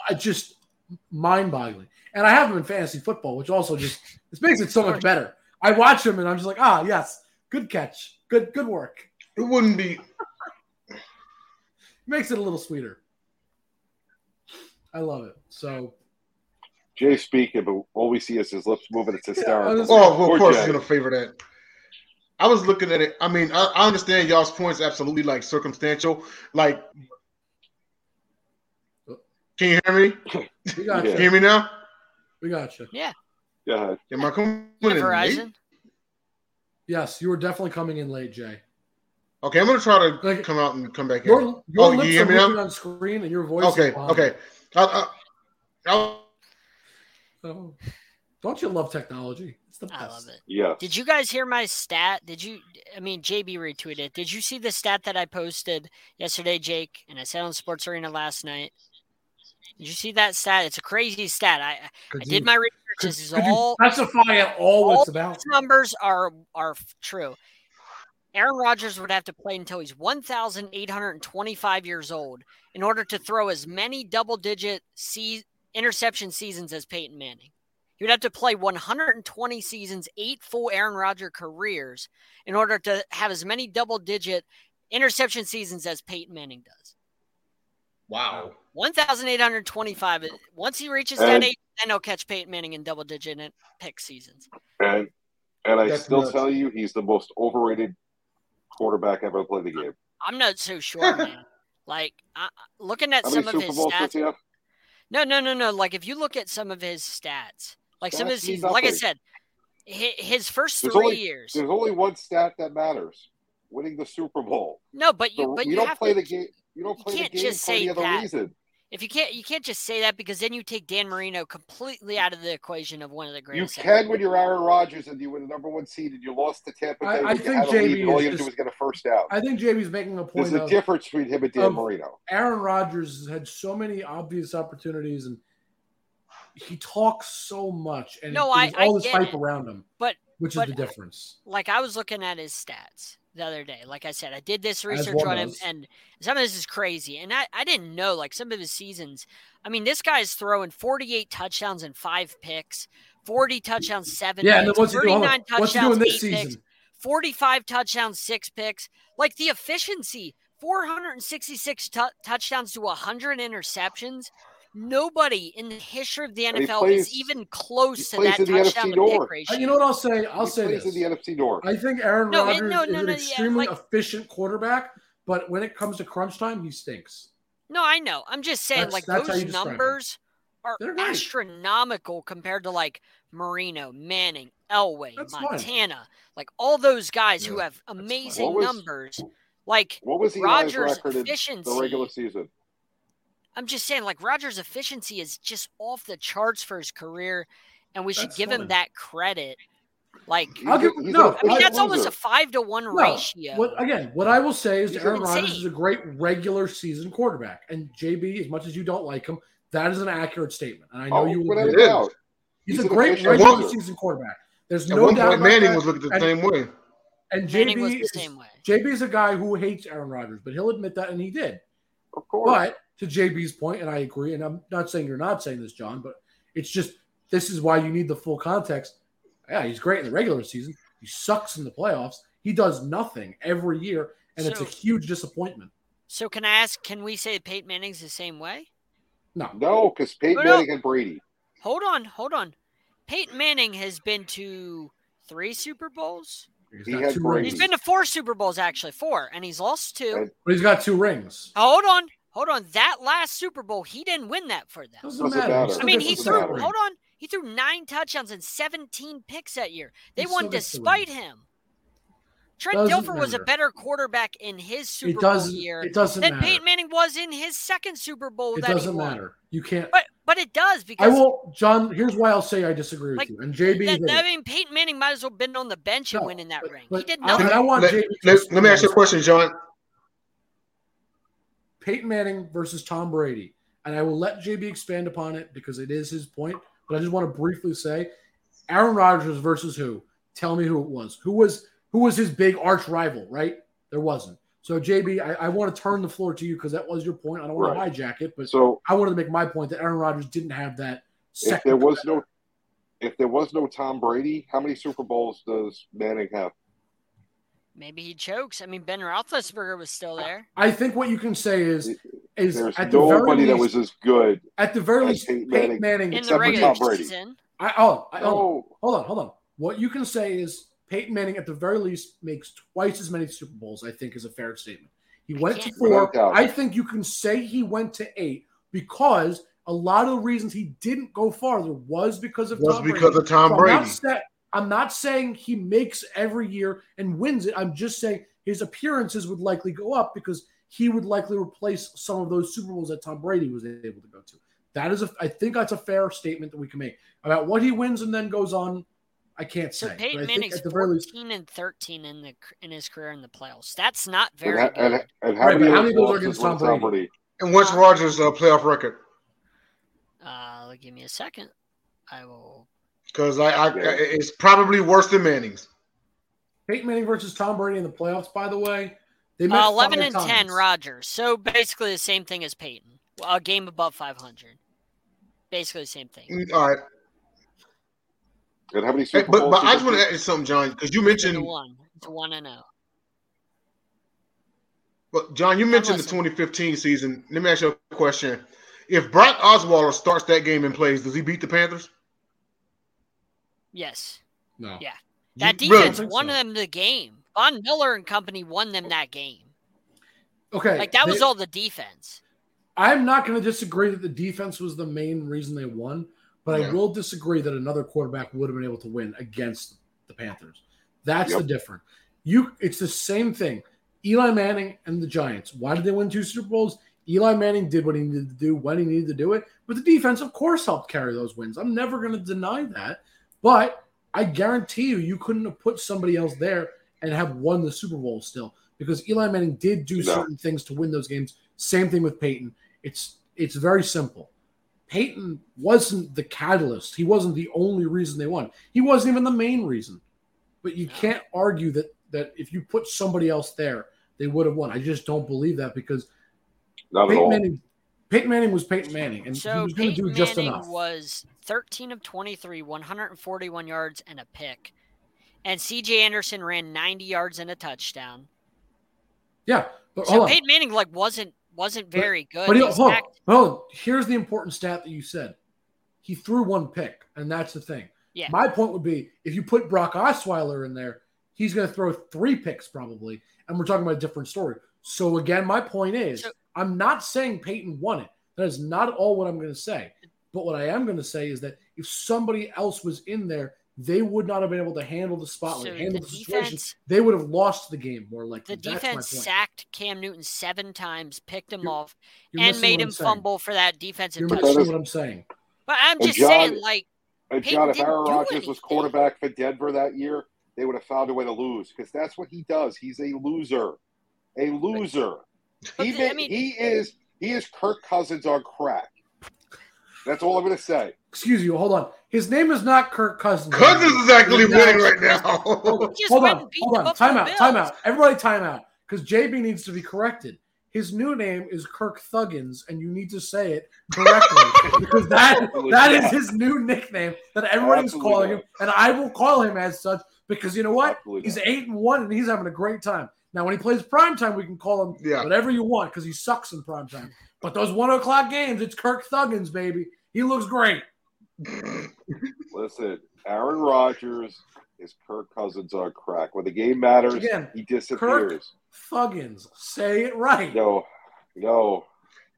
I just mind-boggling. And I have him in fantasy football, which also just this makes it so much better. I watch him and I'm just like, ah, yes, good catch, good, good work. It wouldn't be. Makes it a little sweeter. I love it. So Jay speaking, but all we see is his lips moving. It's hysterical. was- Oh, well, of course, Jay. he's gonna favor that. I was looking at it. I mean, I, I understand y'all's points absolutely like circumstantial. Like, can you hear me? we got Yeah. Can you you. hear me now? We got you. Go ahead. Am I coming Yeah, in late? Yes, you were definitely coming in late, Jay. Okay, I'm gonna try to Like- come out and come back Your, in. your Oh, you hear are me now? on screen and your voice. Okay, is okay. I, I, I, Oh, don't you love technology? It's the best. I love it. Yeah. Did you guys hear my stat? Did you? I mean, JB retweeted. it. Did you see the stat that I posted yesterday, Jake? And I said on Sports Arena last night. Did you see that stat? It's a crazy stat. I, I Could did you- my research. could- This is could you all specify at all what all it's about. numbers are are true. Aaron Rodgers would have to play until he's 1,825 years old in order to throw as many double-digit se- interception seasons as Peyton Manning. He would have to play 120 seasons, eight full Aaron Rodgers careers, in order to have as many double-digit interception seasons as Peyton Manning does. wow. 1,825. Uh, once he reaches And- that age, then he'll catch Peyton Manning in double-digit pick seasons. And and I That's still nuts. tell you, he's the most overrated quarterback ever played the game. I'm not so sure, man. Like I, looking at How some many of Super his Bowls does stats. No, no, no, no. Like if you look at some of his stats, like some of his Stats like I said, his first There's three only- years. There's only one stat that matters: winning the Super Bowl. No, but So you, but you, you, don't play to. the game. You don't you play the can't game just for any other that. reason. If you can't, you can't just say that because then you take Dan Marino completely out of the equation of one of the greatest. You greatest. can when you're Aaron Rodgers and you win the number one seed and you lost to Tampa I- Bay. I when you think had a lead, JB all you had to do just- was get a first down. I think JB's making a point There's a of difference between him and Dan of- Marino. Aaron Rodgers has had so many obvious opportunities and he talks so much and No, there's I- I all this get hype it. around him. But- which but- is the difference. like I was looking at his stats the other day. Like I said, I did this research on him, and some of this is crazy. And I, I didn't know like some of his seasons. I mean, this guy's throwing 48 touchdowns and five picks, 40 touchdowns, seven Yeah, and then picks, he doing? 39 What's he doing touchdowns, this eight picks, season? 45 touchdowns, six picks. Like the efficiency, 466 tou- touchdowns to 100 interceptions. Nobody in the history of the NFL plays- is even close to that in the touchdown to North. pick ratio. You know what I'll say? I'll he say plays this. in the NFC North. I think Aaron No, Rodgers no, is an no, yeah, extremely like- efficient quarterback, but when it comes to crunch time, he stinks. No, I know. I'm just saying, That's- like that's those you describe him. numbers are They're astronomical compared to like Marino, Manning, Elway, That's fine. Montana, like all those guys who have amazing was- numbers. Like What was Eli's Rodgers' record in efficiency. the regular season? I'm just saying, like Rodgers' efficiency is just off the charts for his career, and we should That's give fine. him that credit. Like, I'll give no. I mean, that's almost a five to one No, ratio. What again? What I will say is He's Aaron Rodgers is a great regular season quarterback, and JB, as much as you don't like him, that is an accurate statement. And I know Oh, you. without agree. a It doubt. He's, he's a great regular loser. season quarterback. There's At no one doubt point, about Manning that. was looking the And- same way. And Manning was JB the is, same way. JB is a guy who hates Aaron Rodgers, but he'll admit that, and he did. Of course. But to JB's point, and I agree, and I'm not saying you're not saying this, John, but it's just this is why you need the full context. Yeah, he's great in the regular season. He sucks in the playoffs. He does nothing every year, and it's a huge disappointment. So can I ask? Can we say Peyton Manning's the same way? No, no, because Peyton Oh, no. Manning and Brady. Hold on, hold on. Peyton Manning has been to three Super Bowls. he's He got had two Brady. rings. He's been to four Super Bowls, actually, four, and he's lost two. But he's got two rings. Hold on, hold on. That last Super Bowl, he didn't win that for them. Doesn't, Doesn't matter. matter. I mean, he threw. second ring. Hold on, he threw nine touchdowns and seventeen picks that year. They He won still gets the despite him. Trent Doesn't Dilfer was a better quarterback in his Super It Bowl year It doesn't than matter. Peyton Manning was in his second Super Bowl It that doesn't won. matter. You can't. But but it does because I because will, John. Here's why I'll say I disagree with you. And JB, that, is I mean Peyton Manning might as well have been on the bench and No, winning that but- ring. He did I, nothing. I want Let, JB. let, let me ask you a question, John. Peyton Manning versus Tom Brady. And I will let JB expand upon it because it is his point. But I just want to briefly say Aaron Rodgers versus who? Tell me who it was. Who was who was his big arch rival, right? There wasn't. So JB, I, I want to turn the floor to you because that was your point. I don't want Right. to hijack it, but So I wanted to make my point that Aaron Rodgers didn't have that if second. there was no if there was no Tom Brady, how many Super Bowls does Manning have? Maybe he chokes. I mean, Ben Roethlisberger was still there. I think what you can say is is There's at the very nobody that least, was as good. at the very least Peyton Peyton Manning. Manning. In Except the for regular Tom Brady. season, I, oh, I, oh, hold on. Hold on, hold on. What you can say is Peyton Manning, at the very least, makes twice as many Super Bowls. I think is a fair statement. He went to four. I think you can say he went to eight because a lot of the reasons he didn't go farther was because of Was Tom because Brady. of Tom So I'm not Brady. sa- I'm not saying he makes every year and wins it. I'm just saying his appearances would likely go up because he would likely replace some of those Super Bowls that Tom Brady was able to go to. That is a, I think that's a fair statement that we can make about what he wins and then goes on. I can't so say. but Peyton I think Manning's at the very least, and thirteen in the in his career in the playoffs. That's not very ha- good. and, and how Right, many how many goals are against Tom Tom Brady? Brady? And what's Rodgers' uh, playoff record? Uh, give me a second. I will. Because I, I, Yeah. it's probably worse than Manning's. Peyton Manning versus Tom Brady in the playoffs. By the way, they met Uh, Eleven five and times. ten, Rodgers. So basically the same thing as Peyton. A game above five hundred. Basically the same thing. Mm, All right. And how many Hey, but, Bowls? but I just want to add something, John, because you It's mentioned, one. It's a one and oh. zero. well, John, you mentioned the 2015 season. Let me ask you a question. If Brock Osweiler starts that game and plays, does he beat the Panthers? Yes. No. Yeah. That You- defense think won so. them the game. Von Miller and company won them that game. Okay. Like that was all the defense. I'm not going to disagree that the defense was the main reason they won, but I will disagree that another quarterback would have been able to win against the Panthers. That's Yep. the difference. You, it's the same thing. Eli Manning and the Giants. Why did they win two Super Bowls? Eli Manning did what he needed to do when he needed to do it, but the defense, of course, helped carry those wins. I'm never going to deny that, but I guarantee you, you couldn't have put somebody else there and have won the Super Bowl still because Eli Manning did do No. certain things to win those games. Same thing with Peyton. It's it's very simple. Peyton wasn't the catalyst. He wasn't the only reason they won. He wasn't even the main reason. But you can't argue that that if you put somebody else there, they would have won. I just don't believe that because Not at Peyton all. Manning, Peyton Manning was Peyton Manning, and he was going to do just Manning enough. was 13 of 23, 141 yards and a pick. And CJ Anderson ran 90 yards and a touchdown. yeah, but So. Peyton Manning like wasn't wasn't But- very good. But he, hold, on, hold on. Here's the important stat that you said. He threw one pick, and that's the thing. Yeah. My point would be if you put Brock Osweiler in there, he's going to throw three picks probably, and we're talking about a different story. So again, my point is, So- I'm not saying Peyton won it. That is not at all what I'm going to say. But what I am going to say is that if somebody else was in there, they would not have been able to handle the spotlight, So handle the the, situation. defense- They would have lost the game more likely. The That's my defense point. sacked Cam Newton seven times, picked him You're- off, You're and made him saying. fumble for that defensive You're touchdown. missing what I'm saying. But I'm And just John- saying, like, And John, if Aaron Rodgers was quarterback for Denver that year, they would have found a way to lose because that's what he does. He's a loser, a loser. But He, the- I mean- he is he is Kirk Cousins on crack. That's all I'm going to say. Excuse you. Hold on. His name is not Kirk Cousins. Cousins is actually No, winning right now. Hold, He just hold went on. Hold on. Time out. Time out. Everybody, time out. Because JB needs to be corrected. His new name is Kirk Thuggins, and you need to say it correctly (laughs) because that Absolutely that is not. his new nickname that everybody's Absolutely calling not. him, and I will call him as such because you know what? Absolutely He's not. eight and one, and he's having a great time. Now, when he plays prime time, we can call him Yeah. whatever you want because he sucks in prime time. But those one o'clock games, it's Kirk Thuggins, baby. He looks great. Listen, Aaron Rodgers is Kirk Cousins on crack. When the game matters, Again, he disappears. Thuggins, say it right. No, no.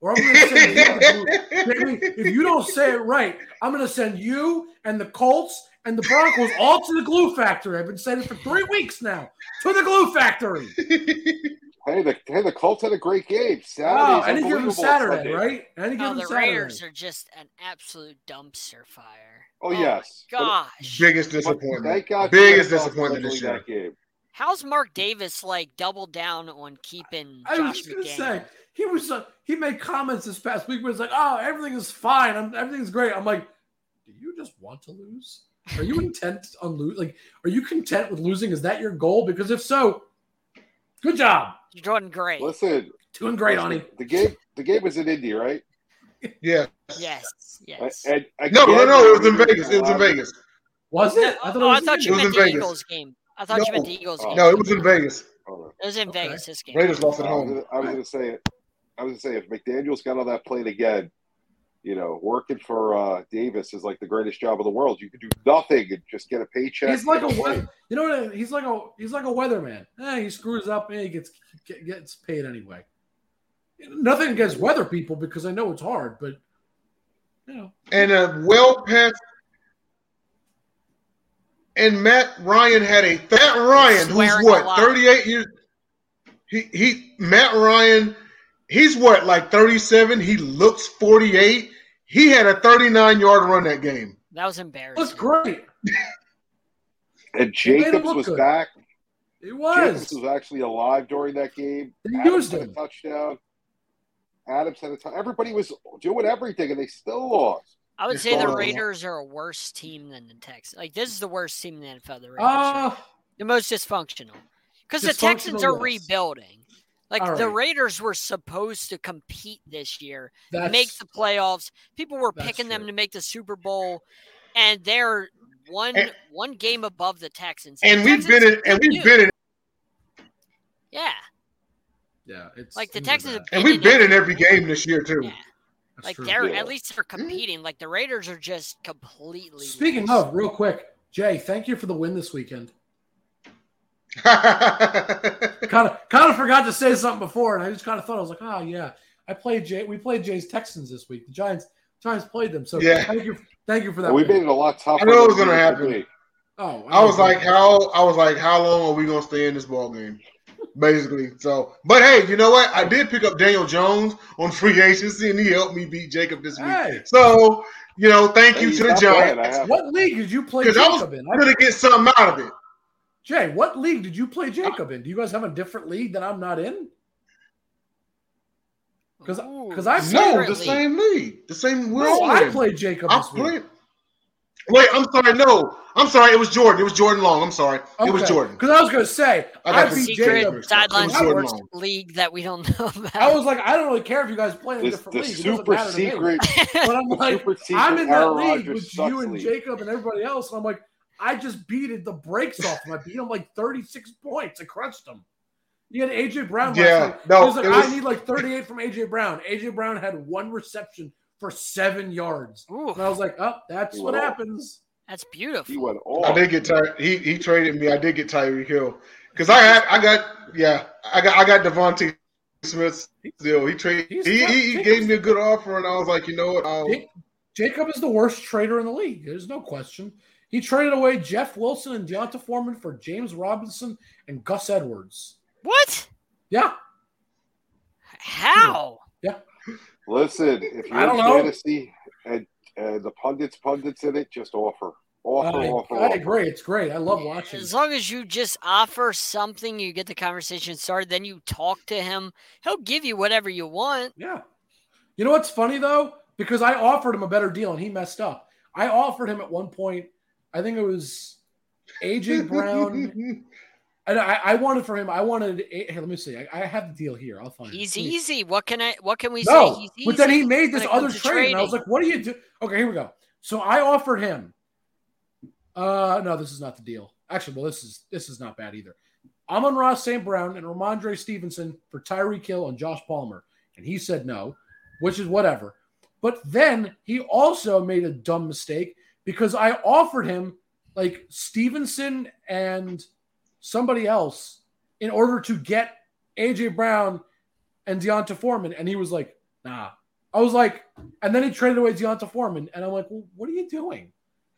Or I'm going to send you. Baby, if you don't say it right, I'm going to send you and the Colts and the Broncos all to the glue factory. I've been saying it for three weeks now. To the glue factory. Hey, the hey, the Colts had a great game. Saturday, Wow, any given Saturday, right? Any no, given the Saturday. Raiders are just an absolute dumpster fire. Oh, my yes. Gosh. Biggest disappointment. thank God Biggest for the Colts disappointment this year. that game. How's Mark Davis like doubled down on keeping I was Josh just going to McDaniel? say, he was uh, he made comments this past week where it's like, oh, everything is fine. I'm, everything's great. I'm like, do you just want to lose? Are you intent on lose? Like, are you content with losing? Is that your goal? Because if so, good job. You're doing great. Listen, Doing great, listen, honey. The game, the game was in Indy, right? Yeah. Yes, yes. And, and No, no, no. It was in Vegas. It was in Vegas. Was it? oh, it I thought you meant the Vegas. Eagles game. I thought you meant the Eagles Oh. game. No, it was in Vegas. Oh, It was in Okay. Vegas this game. Raiders lost at home. I was going to say, it. I was going to say, if McDaniel's got on that plane again, you know, working for uh, Davis is like the greatest job in the world. You could do nothing and just get a paycheck. He's like a weather, you know what? I- He's like a he's like a weatherman. Eh, he screws up and he gets gets paid anyway. Nothing against weather people because I know it's hard, but you know, And a well past. And Matt Ryan had a Matt Ryan, who's Swearing a lot. what, 38 years. He he Matt Ryan, he's what, like 37? He looks 48. He had a 39 yard run that game. That was embarrassing. looks great. (laughs) And Jacobs was good. back. It Jacobs was. was actually alive during that game. They Adams used had a touchdown. Adams had a touchdown. Everybody was doing everything, and they still lost. I would They say the stole a lot. Raiders are a worse team than the Texans. Like this is the worst team in the NFL. The Raiders, Uh, the most dysfunctional, because the Texans are yes. rebuilding. Like All the. Raiders were supposed to compete this year, that's make the playoffs. People were That's picking them to make the Super Bowl, and they're one And- one game above the Texans. And The we've been Texans in and we've been in yeah, yeah. It's like the Texans have and we've been in every game this year too. Yeah, That's like true. they're Yeah. at least they're competing. Like the Raiders are just completely. Speaking lost. of, real quick, Jay, thank you for the win this weekend. Kind of, kind of forgot to say something before, and I just kind of thought I was like, oh yeah, I played Jay. We played Jay's Texans this week. The Giants, Giants played them. So Yeah. thank you, thank you for that. And we made it a lot tougher. I knew it was gonna happen. Oh, I was know. like, how I was like, how long are we gonna stay in this ball game? Basically. So but hey, you know what? I did pick up Daniel Jones on free agency and he helped me beat Jacob this week. Hey, So, you know, thank Hey, you to the not bad. I Giants. what league did you play Because I was in? I- gonna get something out of it. Jay, what league did you play Jacob in? Do you guys have a different league that I'm not in? 'Cause- Ooh, 'cause I No, secretly. the same league. The same we're No, I in. played Jacob I this week. played. Wait, I'm sorry. No, I'm sorry. It was Jordan. It was Jordan Long. I'm sorry. It was Jordan. Because I was going to say, I I, got the beat secret Jacob. Jacob. sideline It sports league that we don't know about. I was like, I don't really care if you guys play in a This, different the league. It doesn't super matter to me. secret, But I'm like, super I'm in that Aaron league Rodgers with you and league. Jacob and everybody else. And I'm like, I just beated the brakes off him. I beat him like 36 points. I crushed him. You had AJ Brown. Yeah, no, he was like, was- I need like 38 from AJ Brown. AJ Brown had one reception for seven yards. Ooh, And I was like, oh, that's He what happens. that's beautiful. He went I did get Ty. He he traded me. I did get Tyreek Hill because I had I got yeah I got I got DeVonta Smith still. He traded. He, he, he gave me a good offer, and I was like, you know what? I'll, Jacob is the worst trader in the league. There's no question. He traded away Jeff Wilson and D'Onta Foreman for James Robinson and Gus Edwards. What? Yeah. How? Yeah. Listen, if you're don't in know. fantasy and, and the pundits pundits in it, just offer, offer, I, offer, I offer. agree. It's great. I love watching. As long as you just offer something, you get the conversation started, then you talk to him. He'll give you whatever you want. Yeah. You know what's funny though? Because I offered him a better deal and he messed up. I offered him at one point, I think it was AJ Brown. and I, I wanted for him, I wanted here, let me see. I, I have the deal here. I'll find He's it. Easy. What can I? What can we No, say? He's easy. but then he made this other trade, and I was like, "What do you do?" Okay, here we go. So I offered him. Uh, no, this is not the deal. Actually, well, this is this is not bad either. Amon-Ra St. Brown and Rhamondre Stevenson for Tyreek Hill and Josh Palmer, and he said no, which is whatever. But then he also made a dumb mistake because I offered him like Stevenson and somebody else in order to get AJ Brown and D'Onta Foreman, and he was like, "Nah." I was like, and then he traded away D'Onta Foreman, and I'm like, well, "What are you doing?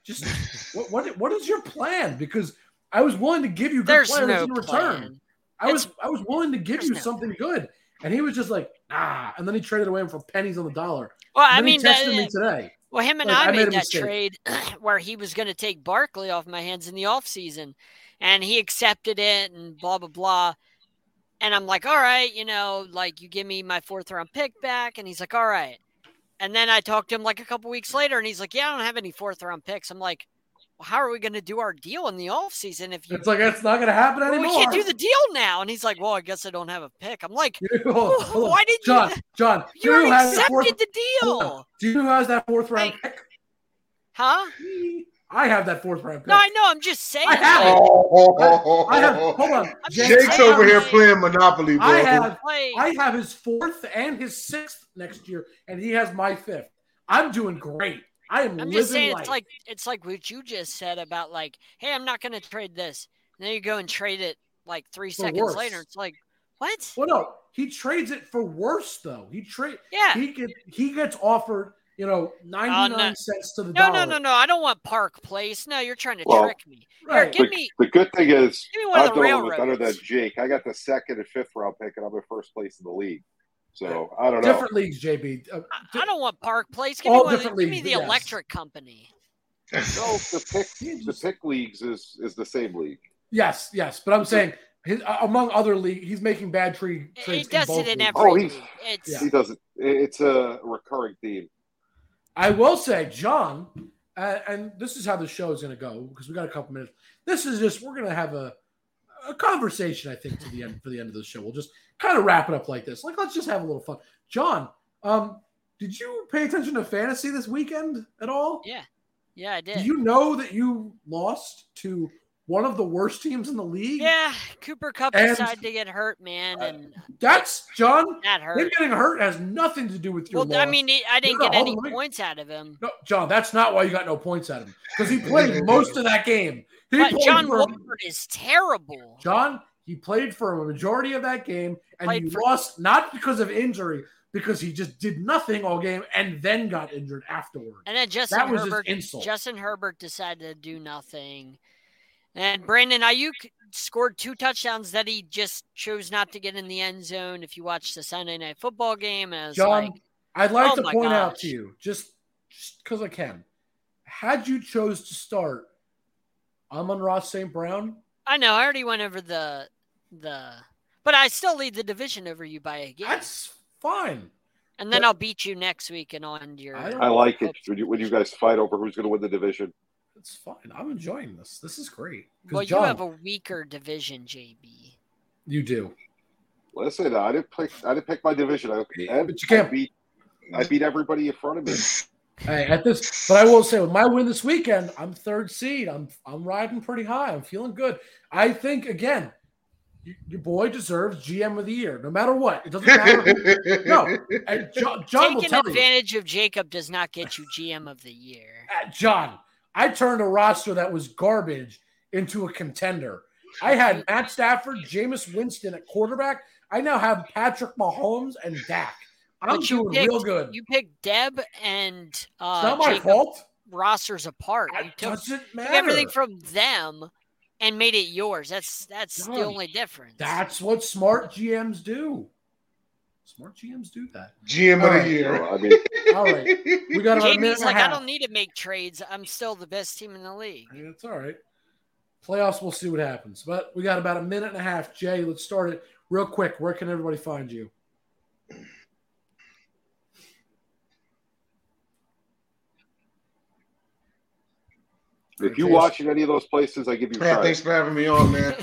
Just (laughs) what what what is your plan?" Because I was willing to give you good There's players no in return. plan. I was I was willing to give there's you no something good, and he was just like, "Nah," and then he traded away him for pennies on the dollar. Well, And I mean, he texted that- me today. Well, him and like, I, I made made, that trade (clears throat) where he was going to take Barkley off my hands in the offseason, and he accepted it and blah blah blah. And I'm like, all right, you know, like you give me my fourth round pick back, and he's like, all right. And then I talked to him like a couple weeks later, and he's like, yeah, I don't have any fourth round picks. I'm like, how are we going to do our deal in the off season if you It's like it's not going to happen Well, anymore. we can't do the deal now. And he's like, well, I guess I don't have a pick. I'm like, (laughs) Hold on, hold on. why did you? John? John, (laughs) You do you already has the fourth? accepted the deal, Do you know who has that fourth round Hey. pick? huh? I have that fourth round pick. No, I know. I'm just saying. I have like, it. (laughs) Oh, I have. Hold on, I'm Jake, just Jake's over here playing Monopoly, bro. I have. play- I have his fourth and his sixth next year, and he has my fifth. I'm doing great. I am I'm just saying life. it's like it's like what you just said about like, hey, I'm not going to trade this. And then you go and trade it like three For seconds worse. later. It's like, what? well, no, he trades it for worse though. He trade. Yeah. He get he gets offered, you know, ninety nine no. cents to the No, dollar. no, no, no. no. I don't want Park Place. No, you're trying to Well, trick me. Right. Here, give The, me, the good thing is, give me one of I've the done a little better than. Jake. I got the second and fifth round pick, and I'm in first place in the league. So I don't know. Different leagues, JB. Uh, I, I don't want Park Place. Give All me, one of the, different give me leagues, the yes. electric company. (laughs) No, the pick He the pick leagues is is the same league. yes, yes, but I'm saying his, uh, among other league, he's making bad tree It- trades. It does both it in leagues. every Oh, he's- league. It's Yeah. He doesn't. It's a recurring theme. I will say, John, uh, and this is how the show is going to go because we got a couple minutes. This is just we're going to have a a conversation. I think to the end for the end of the show, we'll just kind of wrap it up like this. Like let's just have a little fun. John, um, did you pay attention to fantasy this weekend at all? Yeah. Yeah, I Do did. you know that you lost to one of the worst teams in the league? yeah, Cooper Kupp And- decided to get hurt, man, and That's John. that hurt. Him hurt. getting hurt has nothing to do with your Well, I mean, I didn't No, get any points out of him. No, John, that's not why you got no points out of him because he played (laughs) most of that game. He But John for- Wolford is terrible. John, he played for a majority of that game, and Played you for- lost not because of injury, because he just did nothing all game and then got injured afterward. And then Justin That was his Herbert, insult. Justin Herbert decided to do nothing. And Brandon Aiyuk scored two touchdowns that he just chose not to get in the end zone. If you watch the Sunday night football game, as John, like, I'd like oh to point out to you, just because I can, had you chose to start Amon-Ra St. Brown, I know, I already went over the the, but I still lead the division over you by a game. that's fine. and then but- I'll beat you next week and on your. I don't- I like it when you, when you guys fight over who's going to win the division. It's fine. I'm enjoying this. This is great. 'Cause Well, you have a weaker division, JB. you do. Listen, I didn't pick. I didn't pick my division. I, But you can't- I beat. I beat everybody in front of me. (laughs) Hey, at this, but I will say with my win this weekend, I'm third seed. I'm I'm riding pretty high. I'm feeling good. I think again, your boy deserves GM of the year, no matter what. It doesn't matter. who- (laughs) no, and John, John will Taking tell you, advantage of Jacob does not get you GM of the year. Uh, John. I turned a roster that was garbage into a contender. I had Matt Stafford, Jameis Winston at quarterback. I now have Patrick Mahomes and Dak. I'm But you doing picked- real good. You picked Deb and it's uh, not my Jacob. fault. rosters apart. You It took, doesn't matter. everything from them and made it yours. That's that's the only difference. That's what smart GMs do. Smart GMs do that. GM All of right. the year. I mean, (laughs) All right. We got about a minute Jamie's and a like, I don't need to make trades. I'm still the best team in the league. Yeah, It's all right. Playoffs, we'll see what happens. But we got about a minute and a half. Jay, let's start it real quick. Where can everybody find you? If you watch in any of those places, I give you Yeah, thanks for having me on, man.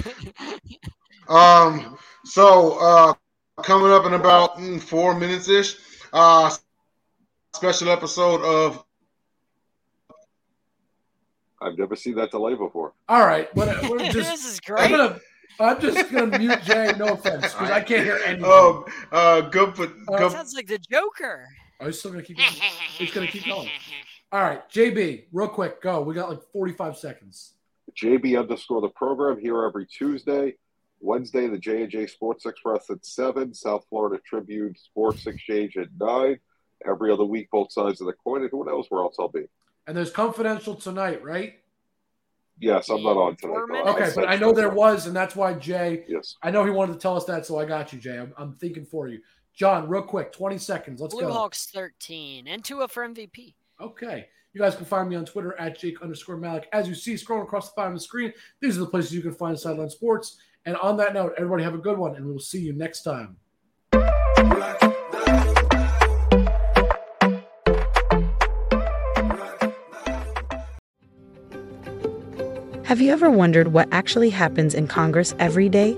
Um, so uh, coming up in about mm, four minutes ish, uh, special episode of I've never seen that delay before. All right. What, we're (laughs) just, this is I'm, great. gonna, I'm just going to mute Jay. No offense, because I can't hear anything. um, uh, go put Uh, go. Sounds like the Joker. Are you still going to keep going? He's going to keep going. All right. JB, real quick. Go. We got like 45 seconds. JB underscore the program here every Tuesday. Wednesday, the J and J Sports Express at seven. South Florida Tribune Sports Exchange at nine. Every other week, both sides of the coin. And who knows where else I'll be? And there's confidential tonight, right? Yes, I'm not on tonight. Though. Okay, but I know there was, and that's why Jay. Yes. I know he wanted to tell us that, so I got you, Jay. I'm, I'm thinking for you. John, real quick, 20 seconds. Let's Blue go. Hawks 13 and Tua for MVP. Okay. You guys can find me on Twitter at Jake underscore Malik. As you see, scrolling across the bottom of the screen, these are the places you can find Sideline Sports. And on that note, everybody have a good one, and we will see you next time. Have you ever wondered what actually happens in Congress every day?